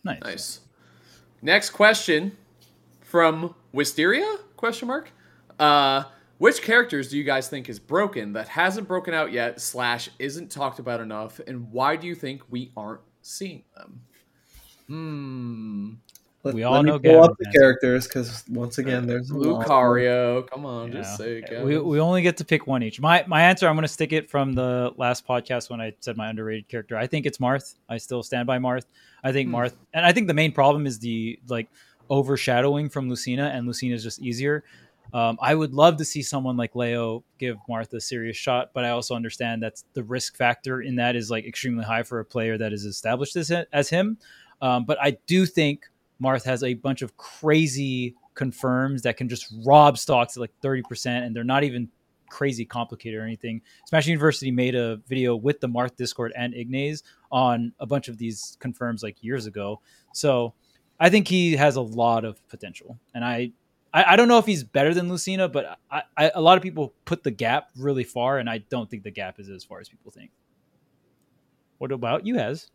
Nice. Nice. Next question from Wisteria? Question mark. Uh, which characters do you guys think is broken that hasn't broken out yet slash isn't talked about enough, and why do you think we aren't seeing them? Hmm. Let, We all let me know pull Gavin's up the characters because once again, there's. Lucario. Come on, Yeah. just say it. we, we only get to pick one each. My my answer, I'm going to stick it from the last podcast when I said my underrated character. I think it's Marth. I still stand by Marth. I think Hmm. Marth, and I think the main problem is the like overshadowing from Lucina, and Lucina is just easier. Um, I would love to see someone like Leo give Marth a serious shot, but I also understand that the risk factor in that is like extremely high for a player that is established as, as him. Um, but I do think Marth has a bunch of crazy confirms that can just rob stocks at like 30%, and they're not even crazy complicated or anything. Smash University made a video with the Marth Discord and Ignaze on a bunch of these confirms like years ago. So I think he has a lot of potential. And I I, I don't know if he's better than Lucina, but I, I, a lot of people put the gap really far, and I don't think the gap is as far as people think. What about you, Has?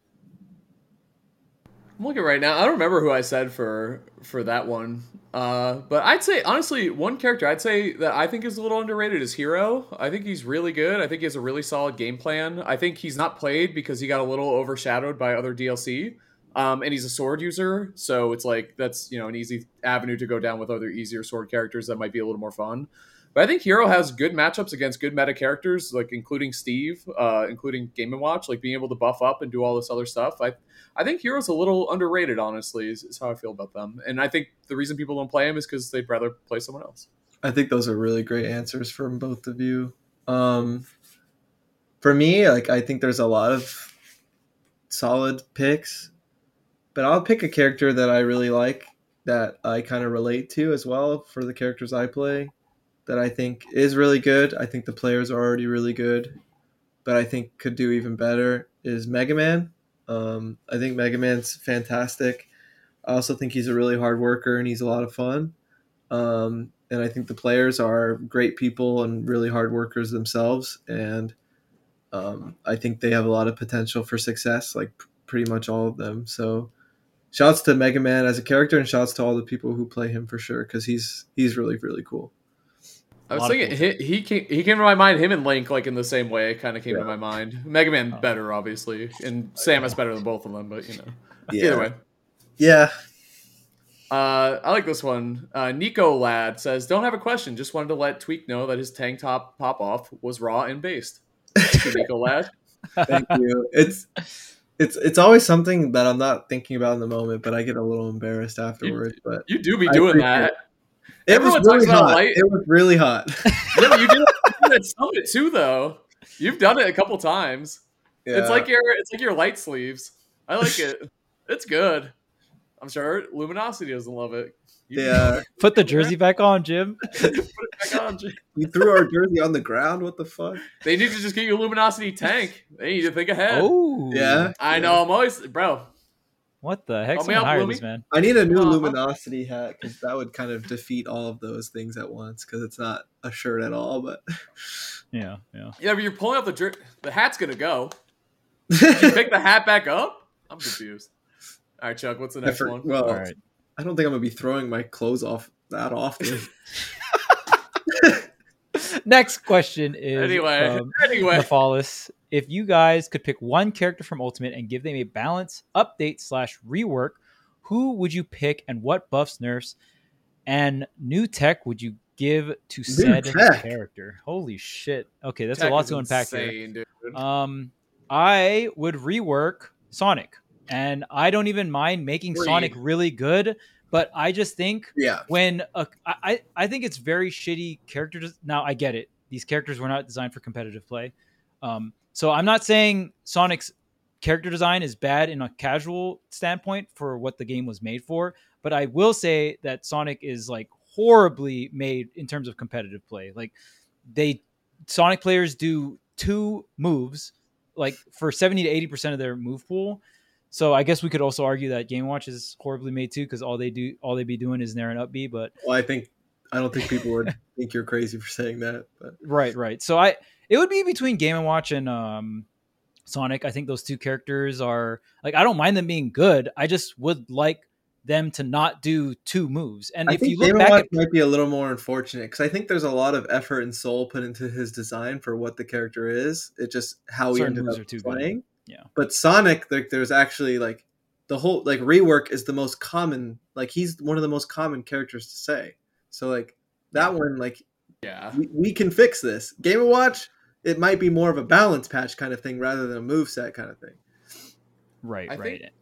I'm looking right now. I don't remember who I said for for that one. Uh, but I'd say honestly, one character I'd say that I think is a little underrated is Hero. I think he's really good. I think he has a really solid game plan. I think he's not played because he got a little overshadowed by other DLC. Um, and he's a sword user, so it's like that's you know an easy avenue to go down with other easier sword characters that might be a little more fun. But I think Hero has good matchups against good meta characters, like including Steve, uh, including Game and Watch, like being able to buff up and do all this other stuff. I I think Hero's a little underrated, honestly, is, is how I feel about them. And I think the reason people don't play him is because they'd rather play someone else. I think those are really great answers from both of you. Um, for me, like I think there's a lot of solid picks, but I'll pick a character that I really like that I kind of relate to as well for the characters I play. That I think is really good. I think the players are already really good, but I think could do even better is Mega Man. Um, I think Mega Man's fantastic. I also think he's a really hard worker and he's a lot of fun. Um, and I think the players are great people and really hard workers themselves. And um, I think they have a lot of potential for success, like p- pretty much all of them. So, shouts to Mega Man as a character, and shouts to all the people who play him for sure, because he's he's really really cool. I was thinking he, he came he came to my mind. Him and Link like in the same way kind of came Yeah. to my mind. Mega Man Oh. better obviously, and Samus better than both of them. But you know, Yeah, either way. yeah. Uh, I like this one. Uh, Nico Lad says, "Don't have a question. Just wanted to let Tweek know that his tank top pop off was raw and based." Thank you, Nico Lad. Thank you. It's it's it's always something that I'm not thinking about in the moment, but I get a little embarrassed afterwards. But You do be doing that. it was Everyone talks really hot. light- It was really hot. Yeah, you did it you it at Summit too, though. You've done it a couple times. It's like your it's like your light sleeves. I like it. It's good. I'm sure Luminosity doesn't love it. You yeah. Put the jersey back on, Jim. Put it back on. We threw our jersey on the ground. What the fuck? They need to just get your Luminosity tank. They need to think ahead. Oh, Yeah. I know. I'm always, bro. What the heck? Help me Someone out, hire Lumi. this man. I need a new Uh-huh. luminosity hat because that would kind of defeat all of those things at once because it's not a shirt at all. But Yeah, yeah. Yeah, but you're pulling out the jer- the hat's gonna go. Did you pick the hat back up? I'm confused. All right, Chuck. What's the next for- one? well, All right. I don't think I'm gonna be throwing my clothes off that often. Next question is Anyway, from anyway. Nephalis. If you guys could pick one character from Ultimate and give them a balance, update slash rework, who would you pick and what buffs, nerfs, and new tech would you give to said tech? character? Holy shit. Okay, that's Tech a lot is to unpack here. dude. Um, I would rework Sonic, and I don't even mind making. Sonic really good, but I just think yeah, when a, I, I think it's very shitty character. Now I get it; these characters were not designed for competitive play. Um, so I'm not saying Sonic's character design is bad in a casual standpoint for what the game was made for, but I will say that Sonic is like horribly made in terms of competitive play. Like they Sonic players do two moves like for 70 to 80 percent of their move pool. So I guess we could also argue that Game Watch is horribly made too because all they do all they be doing is and up B. But well, I think I don't think people would think you're crazy for saying that. But right, right. So I it would be between Game and Watch and um Sonic. I think those two characters are like I don't mind them being good. I just would like them to not do two moves. And I if think you look Game back Watch at might be a little more unfortunate because I think there's a lot of effort and soul put into his design for what the character is. It just how he ended up too good. Playing. Yeah. But Sonic, like, there's actually like the whole like rework is the most common. Like he's one of the most common characters to say. So like that one, like Yeah. we, we can fix this. Game and Watch, it might be more of a balance patch kind of thing rather than a move set kind of thing. Right, I right. think-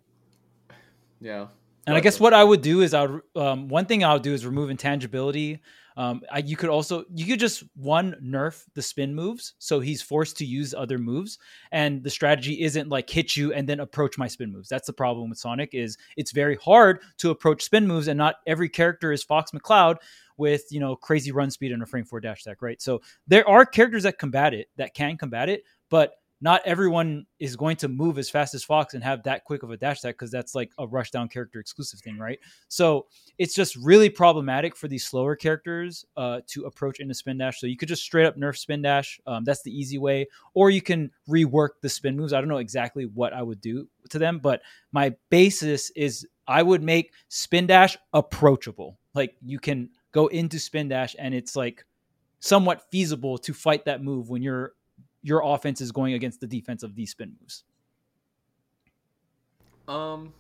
Yeah. And I guess what I would do is I would um, one thing I'll do is remove intangibility. Um, I, you could also you could just one nerf the spin moves, so he's forced to use other moves, and the strategy isn't like hit you and then approach my spin moves. That's the problem with Sonic is it's very hard to approach spin moves, and not every character is Fox McCloud with you know crazy run speed and a frame four dash attack, right? So there are characters that combat it that can combat it, but not everyone is going to move as fast as Fox and have that quick of a dash attack because that's like a rush down character exclusive thing, right? So it's just really problematic for these slower characters uh, to approach into spin dash. So you could just straight up nerf spin dash. Um, that's the easy way, or you can rework the spin moves. I don't know exactly what I would do to them, but my basis is I would make spin dash approachable. Like you can go into spin dash and it's like somewhat feasible to fight that move when your your offense is going against the defense of these spin moves. Um,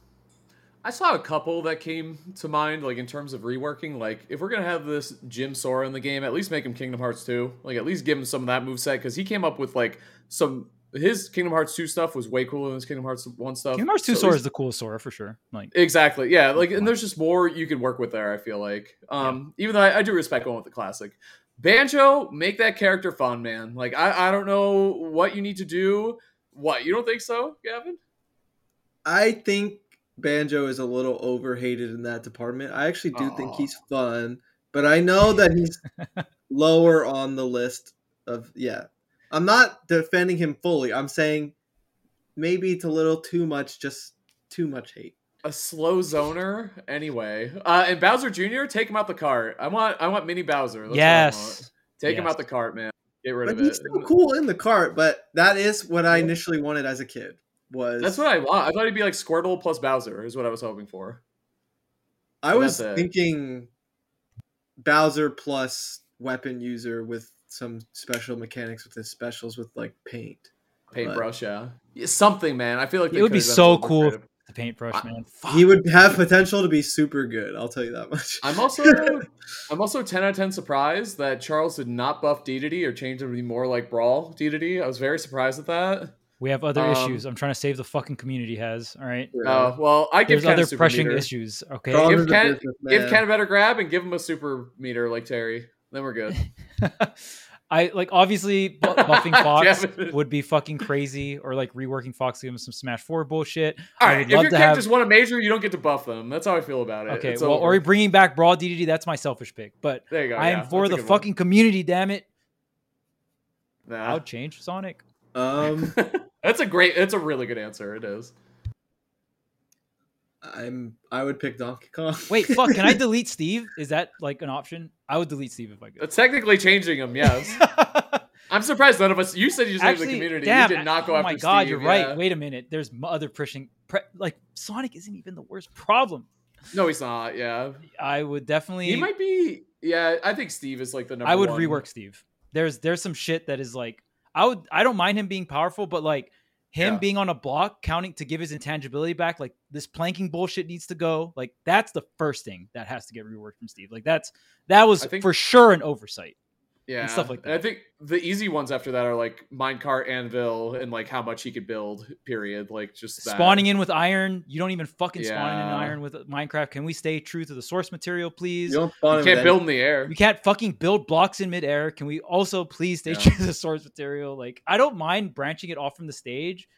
I saw a couple that came to mind, like in terms of reworking. Like, if we're gonna have this Jim Sora in the game, at least make him Kingdom Hearts 2. Like, at least give him some of that move set because he came up with like some. His Kingdom Hearts 2 stuff was way cooler than his Kingdom Hearts 1 stuff. Kingdom Hearts 2 So Sora least- is the coolest Sora for sure. Like Exactly. Yeah. Like, and there's just more you can work with there. I feel like, um, even though I, I do respect going with the classic. Banjo, make that character fun, man. Like, I, I don't know what you need to do. What you don't think so, Gavin? I think Banjo is a little overhated in that department. I actually do think he's fun, but I know that he's lower on the list of yeah. I'm not defending him fully. I'm saying maybe it's a little too much, just too much hate. A slow zoner, anyway. Uh, and Bowser Jr. Take him out the cart. I want, I want Mini Bowser. That's what I want. yes. take him out the cart, man. Get rid But of it. he's it. still cool in the cart, but that is what I initially wanted as a kid. Was That's what I want. I thought he'd be like Squirtle plus Bowser. Is what I was hoping for. I So was thinking Bowser plus weapon user with some special mechanics with his specials with like paint. Paintbrush, yeah. Yeah, something, man. I feel like It would be so cool. creative. The paintbrush, I- man. Fuck. He would have potential to be super good. I'll tell you that much. I'm also I'm also 10 out of 10 surprised that Charles did not buff Dedede or change him to be more like Brawl Dedede. I was very surprised at that. we have other um, issues. I'm trying to save the fucking community has. All right. Uh, well, I give There's Ken other a super pressing meter. issues. Okay. Charles Give Ken- businessman. Give Ken a better grab and give him a super meter like Terry. Then we're good. I like obviously bu- buffing Fox would be fucking crazy, or like reworking Fox to give him some Smash Four bullshit. All I right, would if your to characters have- won a major, you don't get to buff them. That's how I feel about it. Okay, It's well, over. or bringing back Brawl DDD, that's my selfish pick. But there you go. I yeah, am for the a good one. fucking community. Damn it! Nah. I would change Sonic. Um, that's a great. It's a really good answer. It is. I'm. I would pick Donkey Kong. Wait, fuck. Can I delete Steve? Is that like an option? I would delete Steve if I could. That's technically changing him. Yes. I'm surprised none of us. You said you just leave the community. damn, you did not go oh after my god, Steve, you're yeah. right. Wait a minute. There's m- other pushing. Pre- like Sonic isn't even the worst problem. No, he's not. Yeah, I would definitely. he might be. Yeah, I think Steve is like the number. I would one. rework Steve. There's there's some shit that is like I would I don't mind him being powerful, but like him Yeah. being on a block counting to give his intangibility back, like this planking bullshit needs to go. Like that's the first thing that has to get reworked from Steve. Like that's that was think- for sure an oversight. Yeah, and stuff like And I think the easy ones after that are like minecart, anvil, and like how much he could build. Period. Like just that. Spawning in with iron, you don't even fucking spawn in iron with Minecraft. Can we stay true to the source material, please? You You can't build in the air. We can't fucking build blocks in midair. Can we also please stay Yeah. true to the source material? Like, I don't mind branching it off from the stage,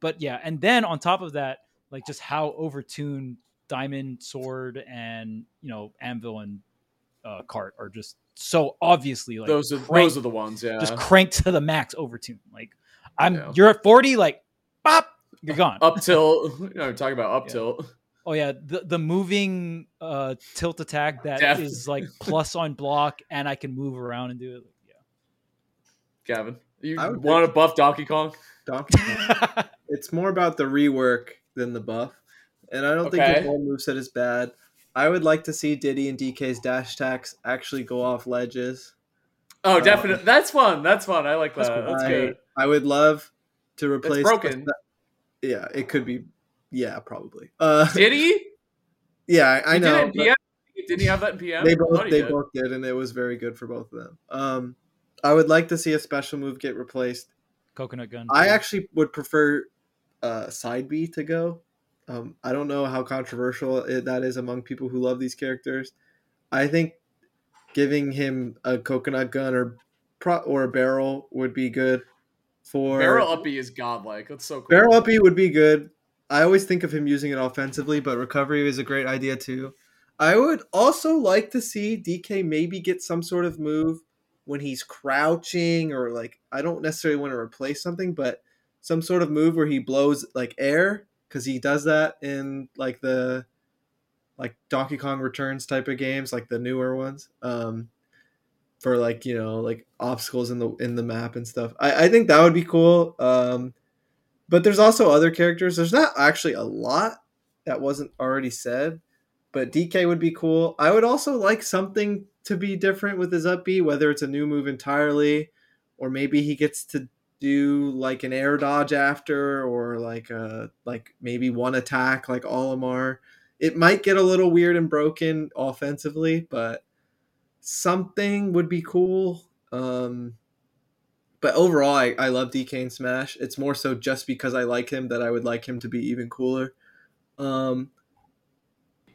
but yeah. And then on top of that, like just how overtuned Diamond Sword and you know Anvil and uh, Cart are just so obviously like those are cranked, those are the ones. Yeah. just cranked to the max overtune. Like, I'm Yeah. you're at forty, like, bop, you're gone. up tilt. You know, talking about up Yeah. tilt. Oh yeah, the the moving uh tilt attack that is Def- like plus on block, and I can move around and do it. Yeah. Gavin, you want to buff Donkey Kong? Donkey Kong. it's more about the rework than the buff, and I don't think Okay. the whole moveset is bad. I would like to see Diddy and DK's dash attacks actually go off ledges. Oh, Uh, definitely. That's fun. That's fun. I like That's that. cool. That's I, good. I would love to replace. broken. yeah, it could be. Yeah, probably. Uh, Did he? yeah, I, I He did it know. in PM? Didn't he have that in PM? They both they did. both did, and it was very good for both of them. Um, I would like to see a special move get replaced. Coconut gun. I too. actually would prefer uh, side B to go. Um, I don't know how controversial it, that is among people who love these characters. I think giving him a coconut gun or pro, or a barrel would be good. For Barrel uppy is godlike. That's so cool. barrel uppy would be good. I always think of him using it offensively, but recovery is a great idea too. I would also like to see DK maybe get some sort of move when he's crouching or like I don't necessarily want to replace something, but some sort of move where he blows like air because he does that in like the like Donkey Kong Returns type of games, like the newer ones. Um, for like you know like obstacles in the in the map and stuff. I, I think that would be cool. Um, but there's also other characters. There's not actually a lot that wasn't already said, but DK would be cool. I would also like something to be different with his up B, whether it's a new move entirely, or maybe he gets to do like an air dodge after, or like a like maybe one attack like Olimar. It might get a little weird and broken offensively, but something would be cool. Um, but overall, I, I love DK and Smash. It's more so just because I like him that I would like him to be even cooler. Um,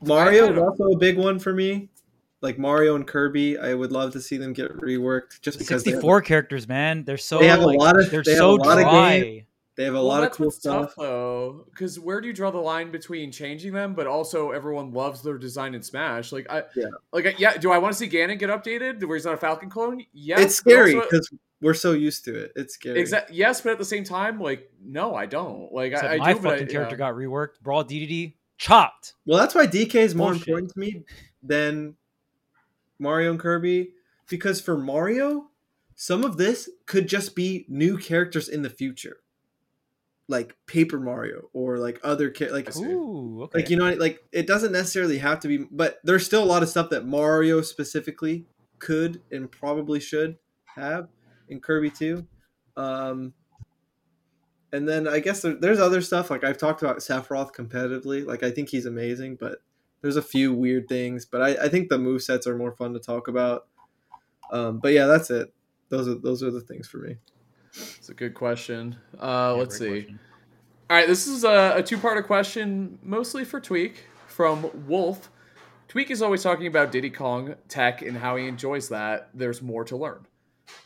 Mario is also a big one for me. Like Mario and Kirby, I would love to see them get reworked just because they have, 64 characters, man. They're so They have a like, lot of- they're they so a lot of dry. game- they have a well, lot of cool stuff. tough though, because where do you draw the line between changing them, but also everyone loves their design in Smash? Like, I, Yeah. like, yeah. Do I want to see Ganon get updated where he's not a Falcon clone? Yes, it's scary because we're so used to it. It's scary. Exact. Yes, but at the same time, like, no, I don't. Like, Except I, I my do, but fucking I, character yeah. got reworked. Brawl DDD chopped. Well, that's why DK is more Bullshit. important to me than Mario and Kirby because for Mario, some of this could just be new characters in the future, like Paper Mario or like other like. Ooh, okay. like you know like it doesn't necessarily have to be, but there's still a lot of stuff that Mario specifically could and probably should have in Kirby too. Um, and then I guess there, there's other stuff like I've talked about Sephiroth competitively. Like I think he's amazing, but there's a few weird things. But I, I think the move sets are more fun to talk about. Um, but yeah, that's it. Those are those are the things for me. It's a good question. Uh, Yeah, let's see. question. All right, this is a, a two-parter question, mostly for Tweek from Wolf. Tweek is always talking about Diddy Kong tech and how he enjoys that. There's more to learn.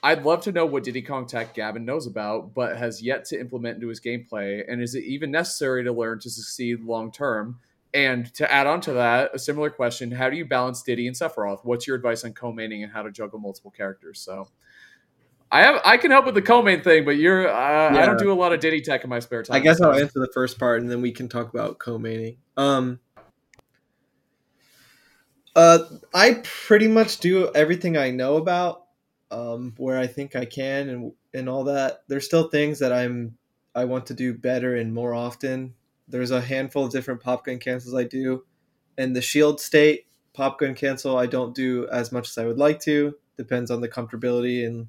I'd love to know what Diddy Kong tech Gavin knows about, but has yet to implement into his gameplay, and is it even necessary to learn to succeed long term? And to add on to that, a similar question: How do you balance Diddy and Sephiroth? What's your advice on co-maining and how to juggle multiple characters? So, I have I can help with the co-main thing, but you're uh, I don't do a lot of Diddy tech in my spare time. I guess I'll answer the first part and then we can talk about co-maining. Um, uh, I pretty much do everything I know about, um, where I think I can and and all that. There's still things that I'm I want to do better and more often. There's a handful of different popgun cancels I do, and the shield state popgun cancel I don't do as much as I would like to. Depends on the comfortability and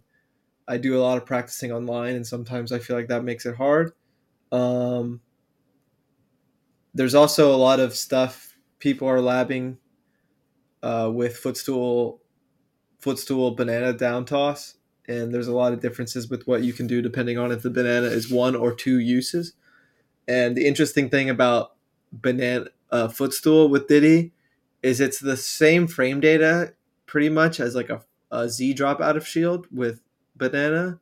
I do a lot of practicing online, and sometimes I feel like that makes it hard. Um, there's also a lot of stuff people are labbing uh, with footstool, footstool banana down toss, and there's a lot of differences with what you can do depending on if the banana is one or two uses. And the interesting thing about banana uh, footstool with Diddy is it's the same frame data pretty much as like a, a Z drop out of shield with banana,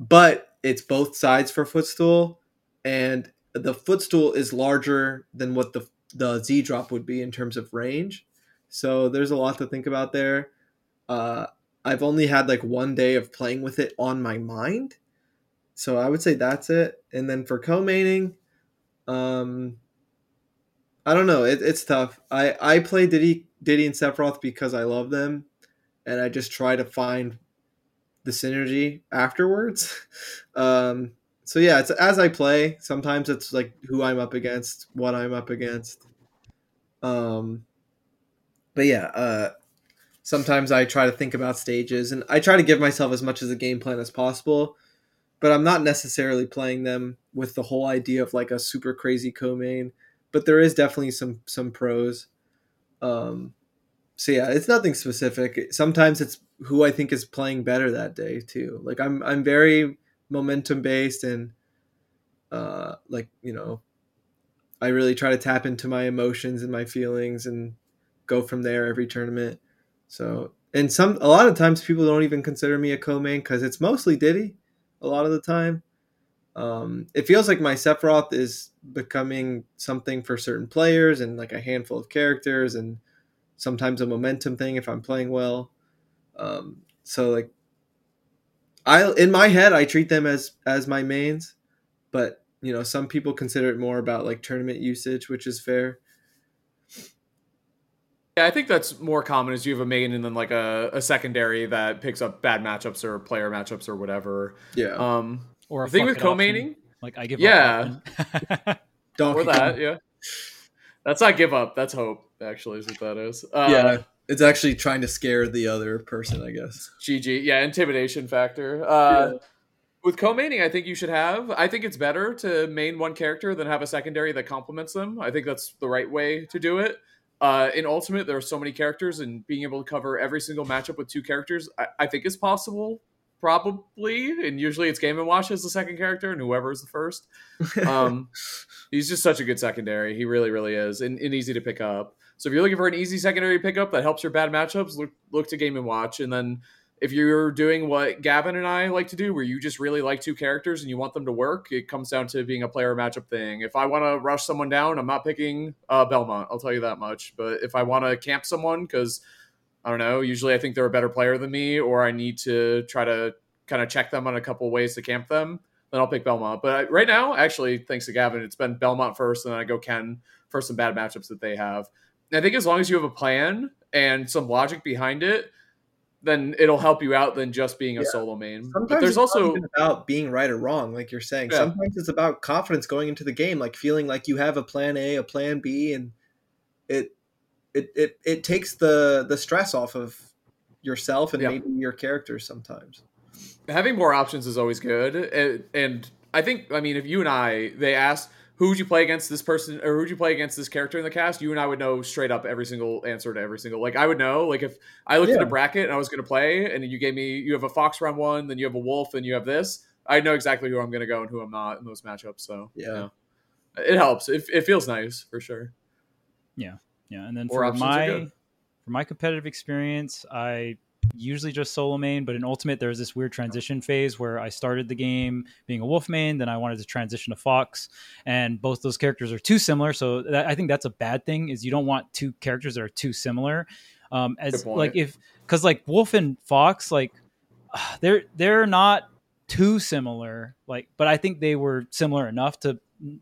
but it's both sides for footstool, and the footstool is larger than what the the Z drop would be in terms of range. So there's a lot to think about there. Uh, I've only had like one day of playing with it on my mind, so I would say that's it. And then for co-maining, um, I don't know. It, it's tough. I I play Diddy Diddy and Sephiroth because I love them, and I just try to find the synergy afterwards. um, so yeah, it's as I play. Sometimes it's like who I'm up against, what I'm up against. Um, but yeah, uh, sometimes I try to think about stages, and I try to give myself as much as a game plan as possible. But I'm not necessarily playing them with the whole idea of like a super crazy co-main. But there is definitely some some pros. Um, so yeah, it's nothing specific. Sometimes it's who I think is playing better that day too. Like I'm I'm very momentum based and uh, like you know, I really try to tap into my emotions and my feelings and go from there every tournament. So and some a lot of times people don't even consider me a co-main because it's mostly Diddy a lot of the time. Um, it feels like my Sephiroth is becoming something for certain players and like a handful of characters and sometimes a momentum thing if I'm playing well. Um, so like I in my head I treat them as as my mains, but you know some people consider it more about like tournament usage, which is fair. Yeah, I think that's more common is you have a main and then like a, a secondary that picks up bad matchups or player matchups or whatever. Yeah. Um, or a the thing with co-maining, option. Like I give up. Yeah. up. Donkey or that, yeah. That's not give up. That's hope. Actually, is what that is. Uh, yeah, it's actually trying to scare the other person, I guess. GG. Yeah, intimidation factor. Uh, With co-maining, I think you should have. I think it's better to main one character than have a secondary that complements them. I think that's the right way to do it. Uh, in Ultimate, there are so many characters, and being able to cover every single matchup with two characters, I, I think is possible. Probably, and usually it's Game and Watch as the second character, and whoever is the first. Um, he's just such a good secondary. He really, really is, and, and easy to pick up. So if you're looking for an easy secondary pickup that helps your bad matchups, look look to Game and Watch. And then if you're doing what Gavin and I like to do, where you just really like two characters and you want them to work, it comes down to being a player matchup thing. If I want to rush someone down, I'm not picking uh, Belmont. I'll tell you that much. But if I want to camp someone because I don't know, usually I think they're a better player than me, or I need to try to kind of check them on a couple ways to camp them, then I'll pick Belmont. But right now, actually, thanks to Gavin, it's been Belmont first, and then I go Ken for some bad matchups that they have. I think as long as you have a plan and some logic behind it, then it'll help you out than just being a Yeah. solo main. Sometimes but there's it's not also even about being right or wrong, like you're saying. Yeah. Sometimes it's about confidence going into the game, like feeling like you have a plan A, a plan B, and it it it, it takes the the stress off of yourself and Yeah. maybe your characters sometimes. having more options is always good. And, and I think, I mean, if you and I, they asked, who would you play against this person or who would you play against this character in the cast? You and I would know straight up every single answer to every single. Like I would know, like if I looked at a bracket and I was going to play, and you gave me, you have a fox round one, then you have a wolf, and you have this. I know exactly who I'm going to go and who I'm not in those matchups. So Yeah. it helps. It, it feels nice for sure. Yeah, yeah. and then More for my for my competitive experience, I usually just solo main, but in Ultimate there's this weird transition phase where I started the game being a wolf main, then I wanted to transition to fox, and both those characters are too similar. So that, I think that's a bad thing. Is you don't want two characters that are too similar. Um, as like if because like wolf and fox like they're they're not too similar like but i think they were similar enough to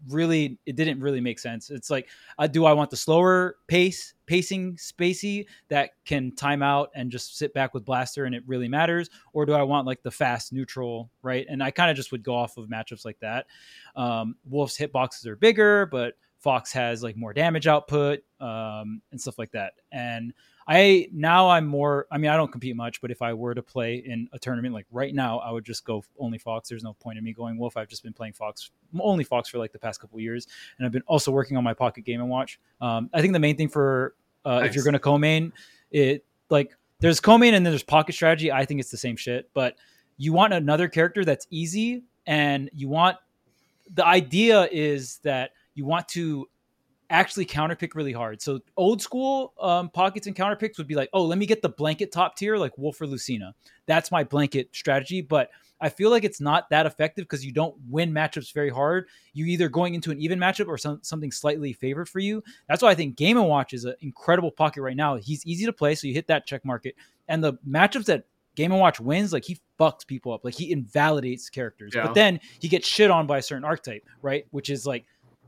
really it didn't really make sense. It's like uh, do i want the slower pace pacing spacey that can time out and just sit back with blaster and it really matters? Or do i want like the fast neutral right? And i kind of just would go off of matchups like that. Um, wolf's hitboxes are bigger but fox has like more damage output um, and stuff like that. And I now I'm more. I mean, I don't compete much, but if I were to play in a tournament like right now, I would just go only Fox. There's no point in me going Wolf. I've just been playing Fox, only Fox for like the past couple years, and I've been also working on my Pocket Game and Watch. Um, I think the main thing for uh, if you're going to co-main, it like there's co-main and then there's pocket strategy. I think it's the same shit, but you want another character that's easy, and you want the idea is that you want to actually counterpick really hard. So old school um, pockets and counterpicks would be like, oh, let me get the blanket top tier like Wolf or Lucina. That's my blanket strategy. But I feel like it's not that effective because you don't win matchups very hard. You either going into an even matchup or some, something slightly favored for you. That's why I think Game and Watch is an incredible pocket right now. He's easy to play, so you hit that check market. And the matchups that Game and Watch wins, like he fucks people up, like he invalidates characters. Yeah. But then he gets shit on by a certain archetype, right? Which is like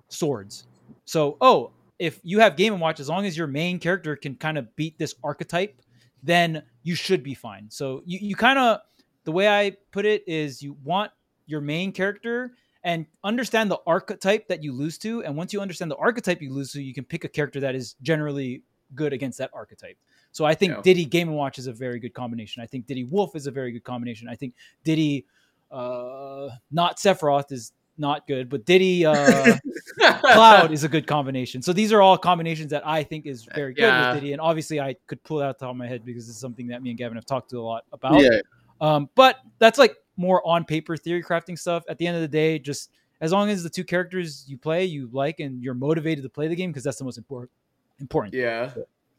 swords. So, oh, if you have Game and Watch, as long as your main character can kind of beat this archetype, then you should be fine. So you, you kind of the way I put it is you want your main character and understand the archetype that you lose to. And once you understand the archetype you lose to, you can pick a character that is generally good against that archetype. So I think Yeah. Diddy Game and Watch is a very good combination. I think Diddy Wolf is a very good combination. I think Diddy uh, not Sephiroth is not good, but Diddy uh, Cloud is a good combination. So these are all combinations that I think is very good Yeah. with Diddy, and obviously I could pull it out top of my head because it's something that me and Gavin have talked to a lot about. Yeah, Um, but that's like more on paper theory crafting stuff. At the end of the day, just as long as the two characters you play you like and you're motivated to play the game because that's the most important. Important. Yeah.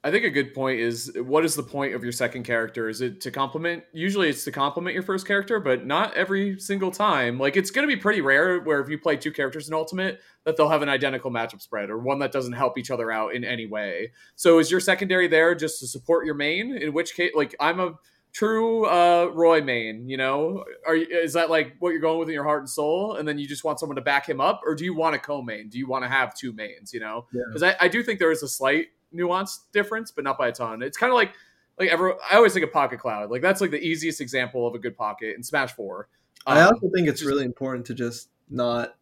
I think a good point is what is the point of your second character? Is it to complement? Usually it's to complement your first character, but not every single time. Like it's going to be pretty rare where if you play two characters in Ultimate that they'll have an identical matchup spread or one that doesn't help each other out in any way. So is your secondary there just to support your main? In which case, like I'm a true uh Roy main, you know? Are is that like what you're going with in your heart and soul and then you just want someone to back him up or do you want a co-main? Do you want to have two mains, you know? Yeah. Cuz I, I do think there is a slight nuance difference, but not by a ton. It's kind of like like ever I always think of Pocket Cloud. Like that's like the easiest example of a good pocket in Smash 4. I Um, also think it's just- really important to just not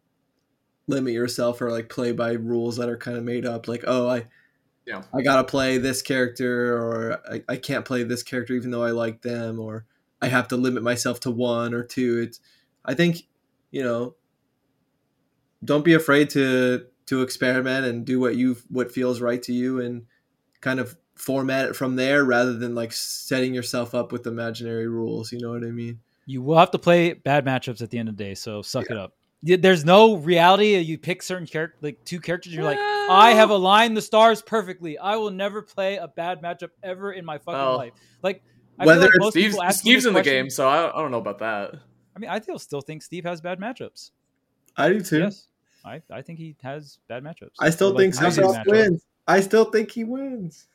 limit yourself or like play by rules that are kind of made up. Like, oh, I Yeah. I gotta play this character, or I, I can't play this character even though I like them, or I have to limit myself to one or two. It's I think you know don't be afraid to to experiment and do what you what feels right to you and kind of format it from there rather than like setting yourself up with imaginary rules you know what i mean You will have to play bad matchups at the end of the day, so suck it up. There's no reality. You pick certain character, like two characters. You're like, I have aligned the stars perfectly. I will never play a bad matchup ever in my fucking Well, life. Like, I whether like it's Steve's, people ask me Steve's this in the game, so I, I don't know about that. I mean, I still still think Steve has bad matchups. i do too Yes, I, I think he has bad matchups. i still like, think losing Sephiroth wins i still think he wins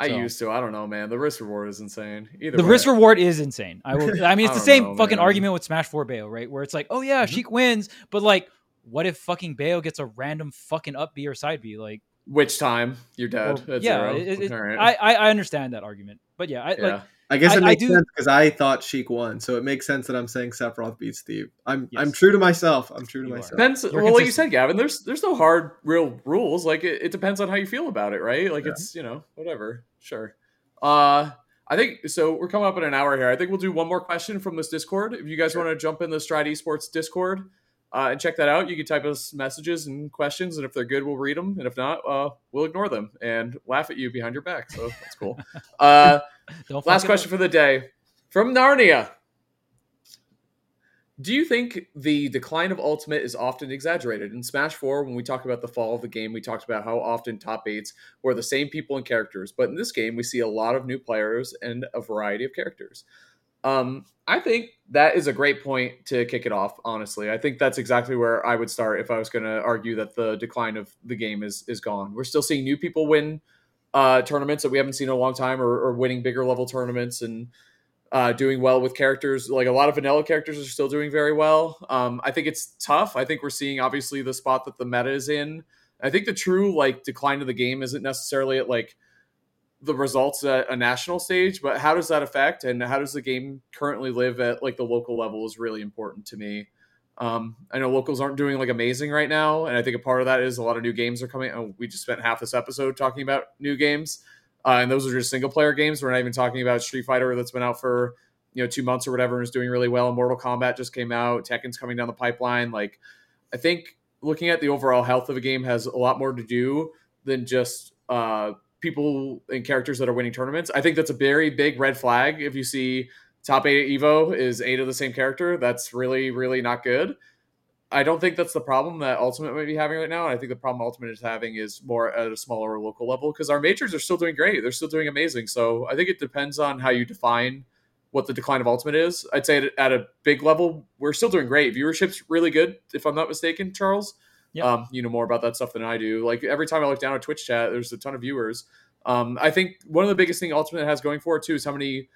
I So- used to. I don't know, man. The risk reward is insane. Either The way. risk reward is insane. I will. I mean, it's I the same know, fucking man. argument with Smash Four Bayo, right? Where it's like, oh yeah, Mhm. Sheik wins, but like, what if fucking Bayo gets a random fucking up B or side B? Like, Which time you're dead? well, at yeah, zero. it- it- All right. I, I I understand that argument, but yeah, I, yeah. like I guess I- it I makes do- sense because I thought Sheik won, so it makes sense that I'm saying Sephiroth beats Steve. I'm I'm true to myself. I'm true to You are. myself. Depends. You're well, like you said, Gavin, there's there's no hard real rules. Like it, it depends on how you feel about it, right? Like Yeah. it's you know whatever. Sure. Uh, I think so. We're coming up in an hour here. I think we'll do one more question from this Discord. If you guys want to jump in the Stride Esports Discord uh, and check that out, you can type us messages and questions, and if they're good, we'll read them, and if not, uh, we'll ignore them and laugh at you behind your back. So that's cool. Uh, don't. Last question up. for the day from Narnia. Do you think the decline of Ultimate is often exaggerated? In Smash 4, when we talked about the fall of the game, we talked about how often top eights were the same people and characters. But in this game, we see a lot of new players and a variety of characters. Um, I think that is a great point to kick it off, honestly. I think that's exactly where I would start if I was going to argue that the decline of the game is, is gone. We're still seeing new people win uh, tournaments that we haven't seen in a long time or, or winning bigger level tournaments and uh, doing well with characters. Like a lot of vanilla characters are still doing very well. Um, I think it's tough. I think we're seeing obviously the spot that the meta is in. I think the true like decline of the game isn't necessarily at like the results at a national stage, but how does that affect and how does the game currently live at like the local level is really important to me. Um, I know locals aren't doing like amazing right now, and I think a part of that is a lot of new games are coming. We just spent half this episode talking about new games, uh, and those are just single player games. We're not even talking about Street Fighter that's been out for you know two months or whatever and is doing really well. Mortal Kombat just came out. Tekken's coming down the pipeline. Like, I think looking at the overall health of a game has a lot more to do than just uh, people and characters that are winning tournaments. I think that's a very big red flag if you see top eight at Evo is eight of the same character. That's really, really not good. I don't think that's the problem that Ultimate might be having right now. And I think the problem Ultimate is having is more at a smaller local level because our majors are still doing great. They're still doing amazing. So I think it depends on how you define what the decline of Ultimate is. I'd say at- at a big level, we're still doing great. Viewership's really good, if I'm not mistaken, Charles. Yep. Um, you know more about that stuff than I do. Like every time I look down at Twitch chat, there's a ton of viewers. Um, I think one of the biggest thing Ultimate has going for it too is how many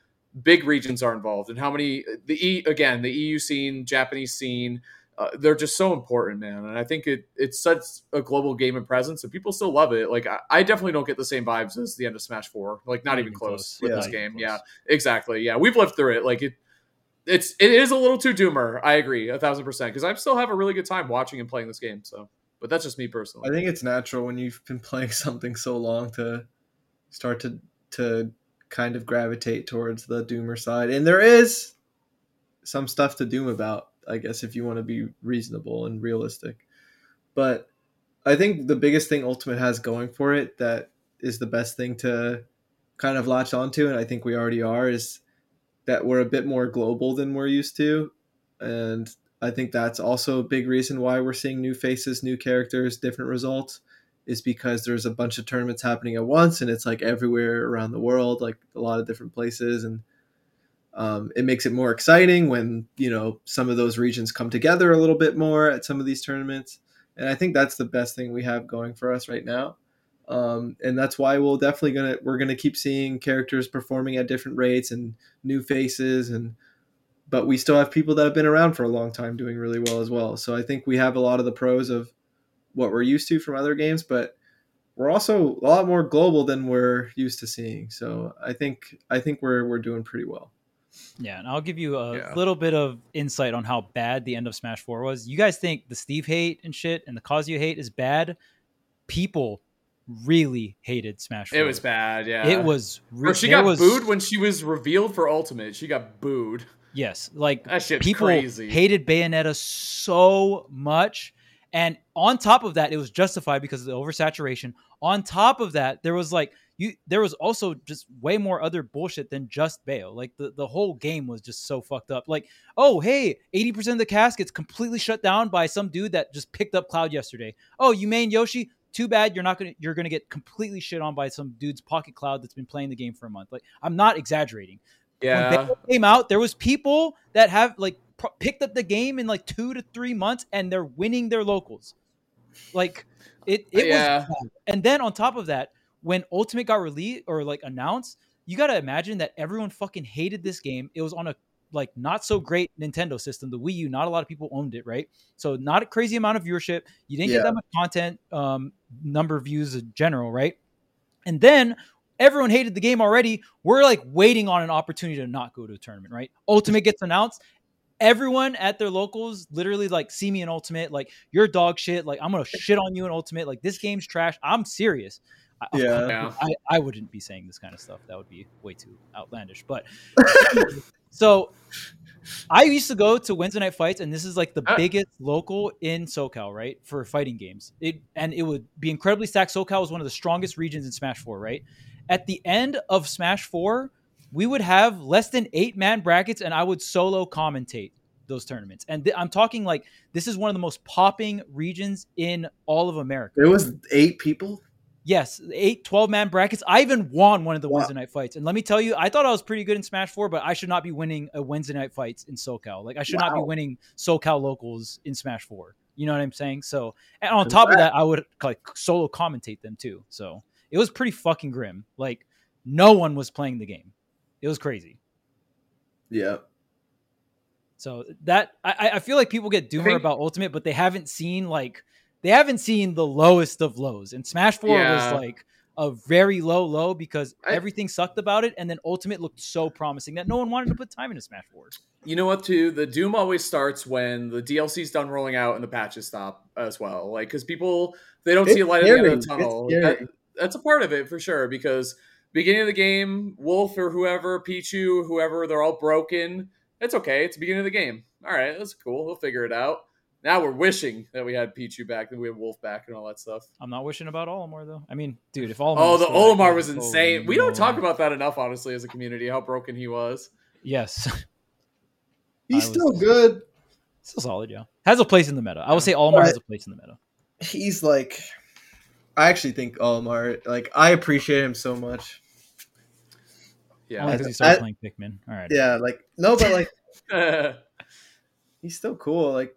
big regions are involved and how many the E again the EU scene, Japanese scene. Uh, they're just so important, man. And I think it it's such a global game and presence, and people still love it. Like I, I definitely don't get the same vibes as the end of Smash Four. Like not, even close, with Yeah. this game. close. Yeah, exactly. Yeah, we've lived through it. Like it, it's it is a little too doomer. I agree, a thousand percent. Because I still have a really good time watching and playing this game. So, but that's just me personally. I think it's natural when you've been playing something so long to start to to kind of gravitate towards the doomer side. And there is some stuff to doom about. I guess if you want to be reasonable and realistic, but I think the biggest thing Ultimate has going for it that is the best thing to kind of latch onto, and I think we already are, is that we're a bit more global than we're used to, and I think that's also a big reason why we're seeing new faces, new characters, different results. Is because there's a bunch of tournaments happening at once, and it's like everywhere around the world, like a lot of different places, and um, it makes it more exciting when you know some of those regions come together a little bit more at some of these tournaments, and I think that's the best thing we have going for us right now. Um, and that's why we'll definitely gonna we're gonna keep seeing characters performing at different rates and new faces and but we still have people that have been around for a long time doing really well as well. So I think we have a lot of the pros of what we're used to from other games, but we're also a lot more global than we're used to seeing. So I think I think we're we're doing pretty well. Yeah, and I'll give you a Yeah. little bit of insight on how bad the end of Smash 4 was. You guys think the Steve hate and shit and the Kazuya hate is bad? People really hated Smash 4. It was bad. Yeah, It was re- she got was- booed when she was revealed for Ultimate. She got booed. Yes, like That shit's people crazy. hated Bayonetta so much. And on top of that, it was justified because of the oversaturation. On top of that, there was like you there was also just way more other bullshit than just Bayo. Like the, the whole game was just so fucked up. Like, oh hey, 80% of the cast gets completely shut down by some dude that just picked up Cloud yesterday. Oh, you main Yoshi? Too bad you're not gonna you're gonna get completely shit on by some dude's pocket cloud that's been playing the game for a month. Like, I'm not exaggerating when Yeah, Bayo came out, there was people that have like pro- picked up the game in like two to three months, and they're winning their locals. Like it, it Yeah. was. bad. And then on top of that, when Ultimate got released or like announced, you got to imagine that everyone fucking hated this game. It was on a like not so great Nintendo system, the Wii U. Not a lot of people owned it, right? So not a crazy amount of viewership. You didn't Yeah. get that much content, um, number of views in general, right? And then everyone hated the game already. We're like waiting on an opportunity to not go to a tournament, right? Ultimate gets announced. Everyone at their locals literally like see me in Ultimate, like you're dog shit. Like I'm gonna shit on you in Ultimate. Like this game's trash. I'm serious. I, Yeah. Yeah. I, I wouldn't be saying this kind of stuff. That would be way too outlandish. But so I used to go to Wednesday night fights, and this is like the Uh. biggest local in SoCal, right? For fighting games. It and it would be incredibly stacked. SoCal was one of the strongest regions in Smash 4, right? At the end of Smash 4, we would have less than eight man brackets, and I would solo commentate those tournaments. And th- I'm talking like this is one of the most popping regions in all of America. There was eight people. Yes, eight 12 man brackets. I even won one of the Wow. Wednesday night fights. And let me tell you, I thought I was pretty good in Smash 4, but I should not be winning a Wednesday night fights in SoCal. Like I should not be winning SoCal locals in Smash 4. You know what I'm saying? So, and on top of that, I would like solo commentate them too. So, it was pretty fucking grim. Like no one was playing the game. It was crazy. Yeah. So that I, I feel like people get doomer think- about Ultimate, but they haven't seen like they haven't seen the lowest of lows. And Smash Four Yeah. was like a very low low because I- everything sucked about it, and then Ultimate looked so promising that no one wanted to put time into Smash Four. You know what? Too the Doom always starts when the DLC's done rolling out and the patches stop as well. Like because people they don't It's see a light at the end of the tunnel. It's. That- that's a part of it for sure. Because beginning of the game, Wolf or whoever, Pichu, whoever, they're all broken. It's okay. It's the beginning of the game. All right, that's cool. We'll figure it out. Now we're wishing that we had Pichu back, that we had Wolf back, and all that stuff. I'm not wishing about Olimar though. I mean, dude, if Olimar Oh, was the still active, Olimar was holy insane. We don't talk about that enough, honestly, as a community, how broken he was. yes, He's I was- still good. still solid. Yeah, has a place in the meta. I would say Olimar But- has a place in the meta. He's like, I actually think Olimar. Like, I appreciate him so much. Yeah. Only because he started I- playing Pikmin. All right. Yeah, like no, but like he's still cool. Like,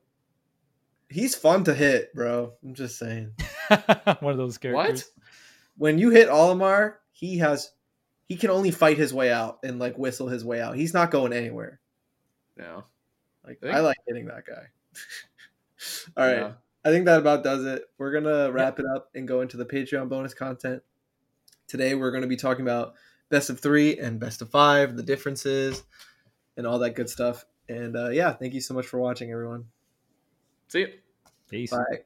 he's fun to hit, bro. I'm just saying. One of those characters. What? When you hit Olimar, he has, he can only fight his way out and like whistle his way out. He's not going anywhere. no. Like, Think- I like hitting that guy. All right. Yeah. I think that about does it. We're gonna wrap it up and go into the Patreon bonus content. Today we're gonna be talking about best of three and best of five, the differences, and all that good stuff. And uh, yeah, thank you so much for watching, everyone. See you. Peace. Bye.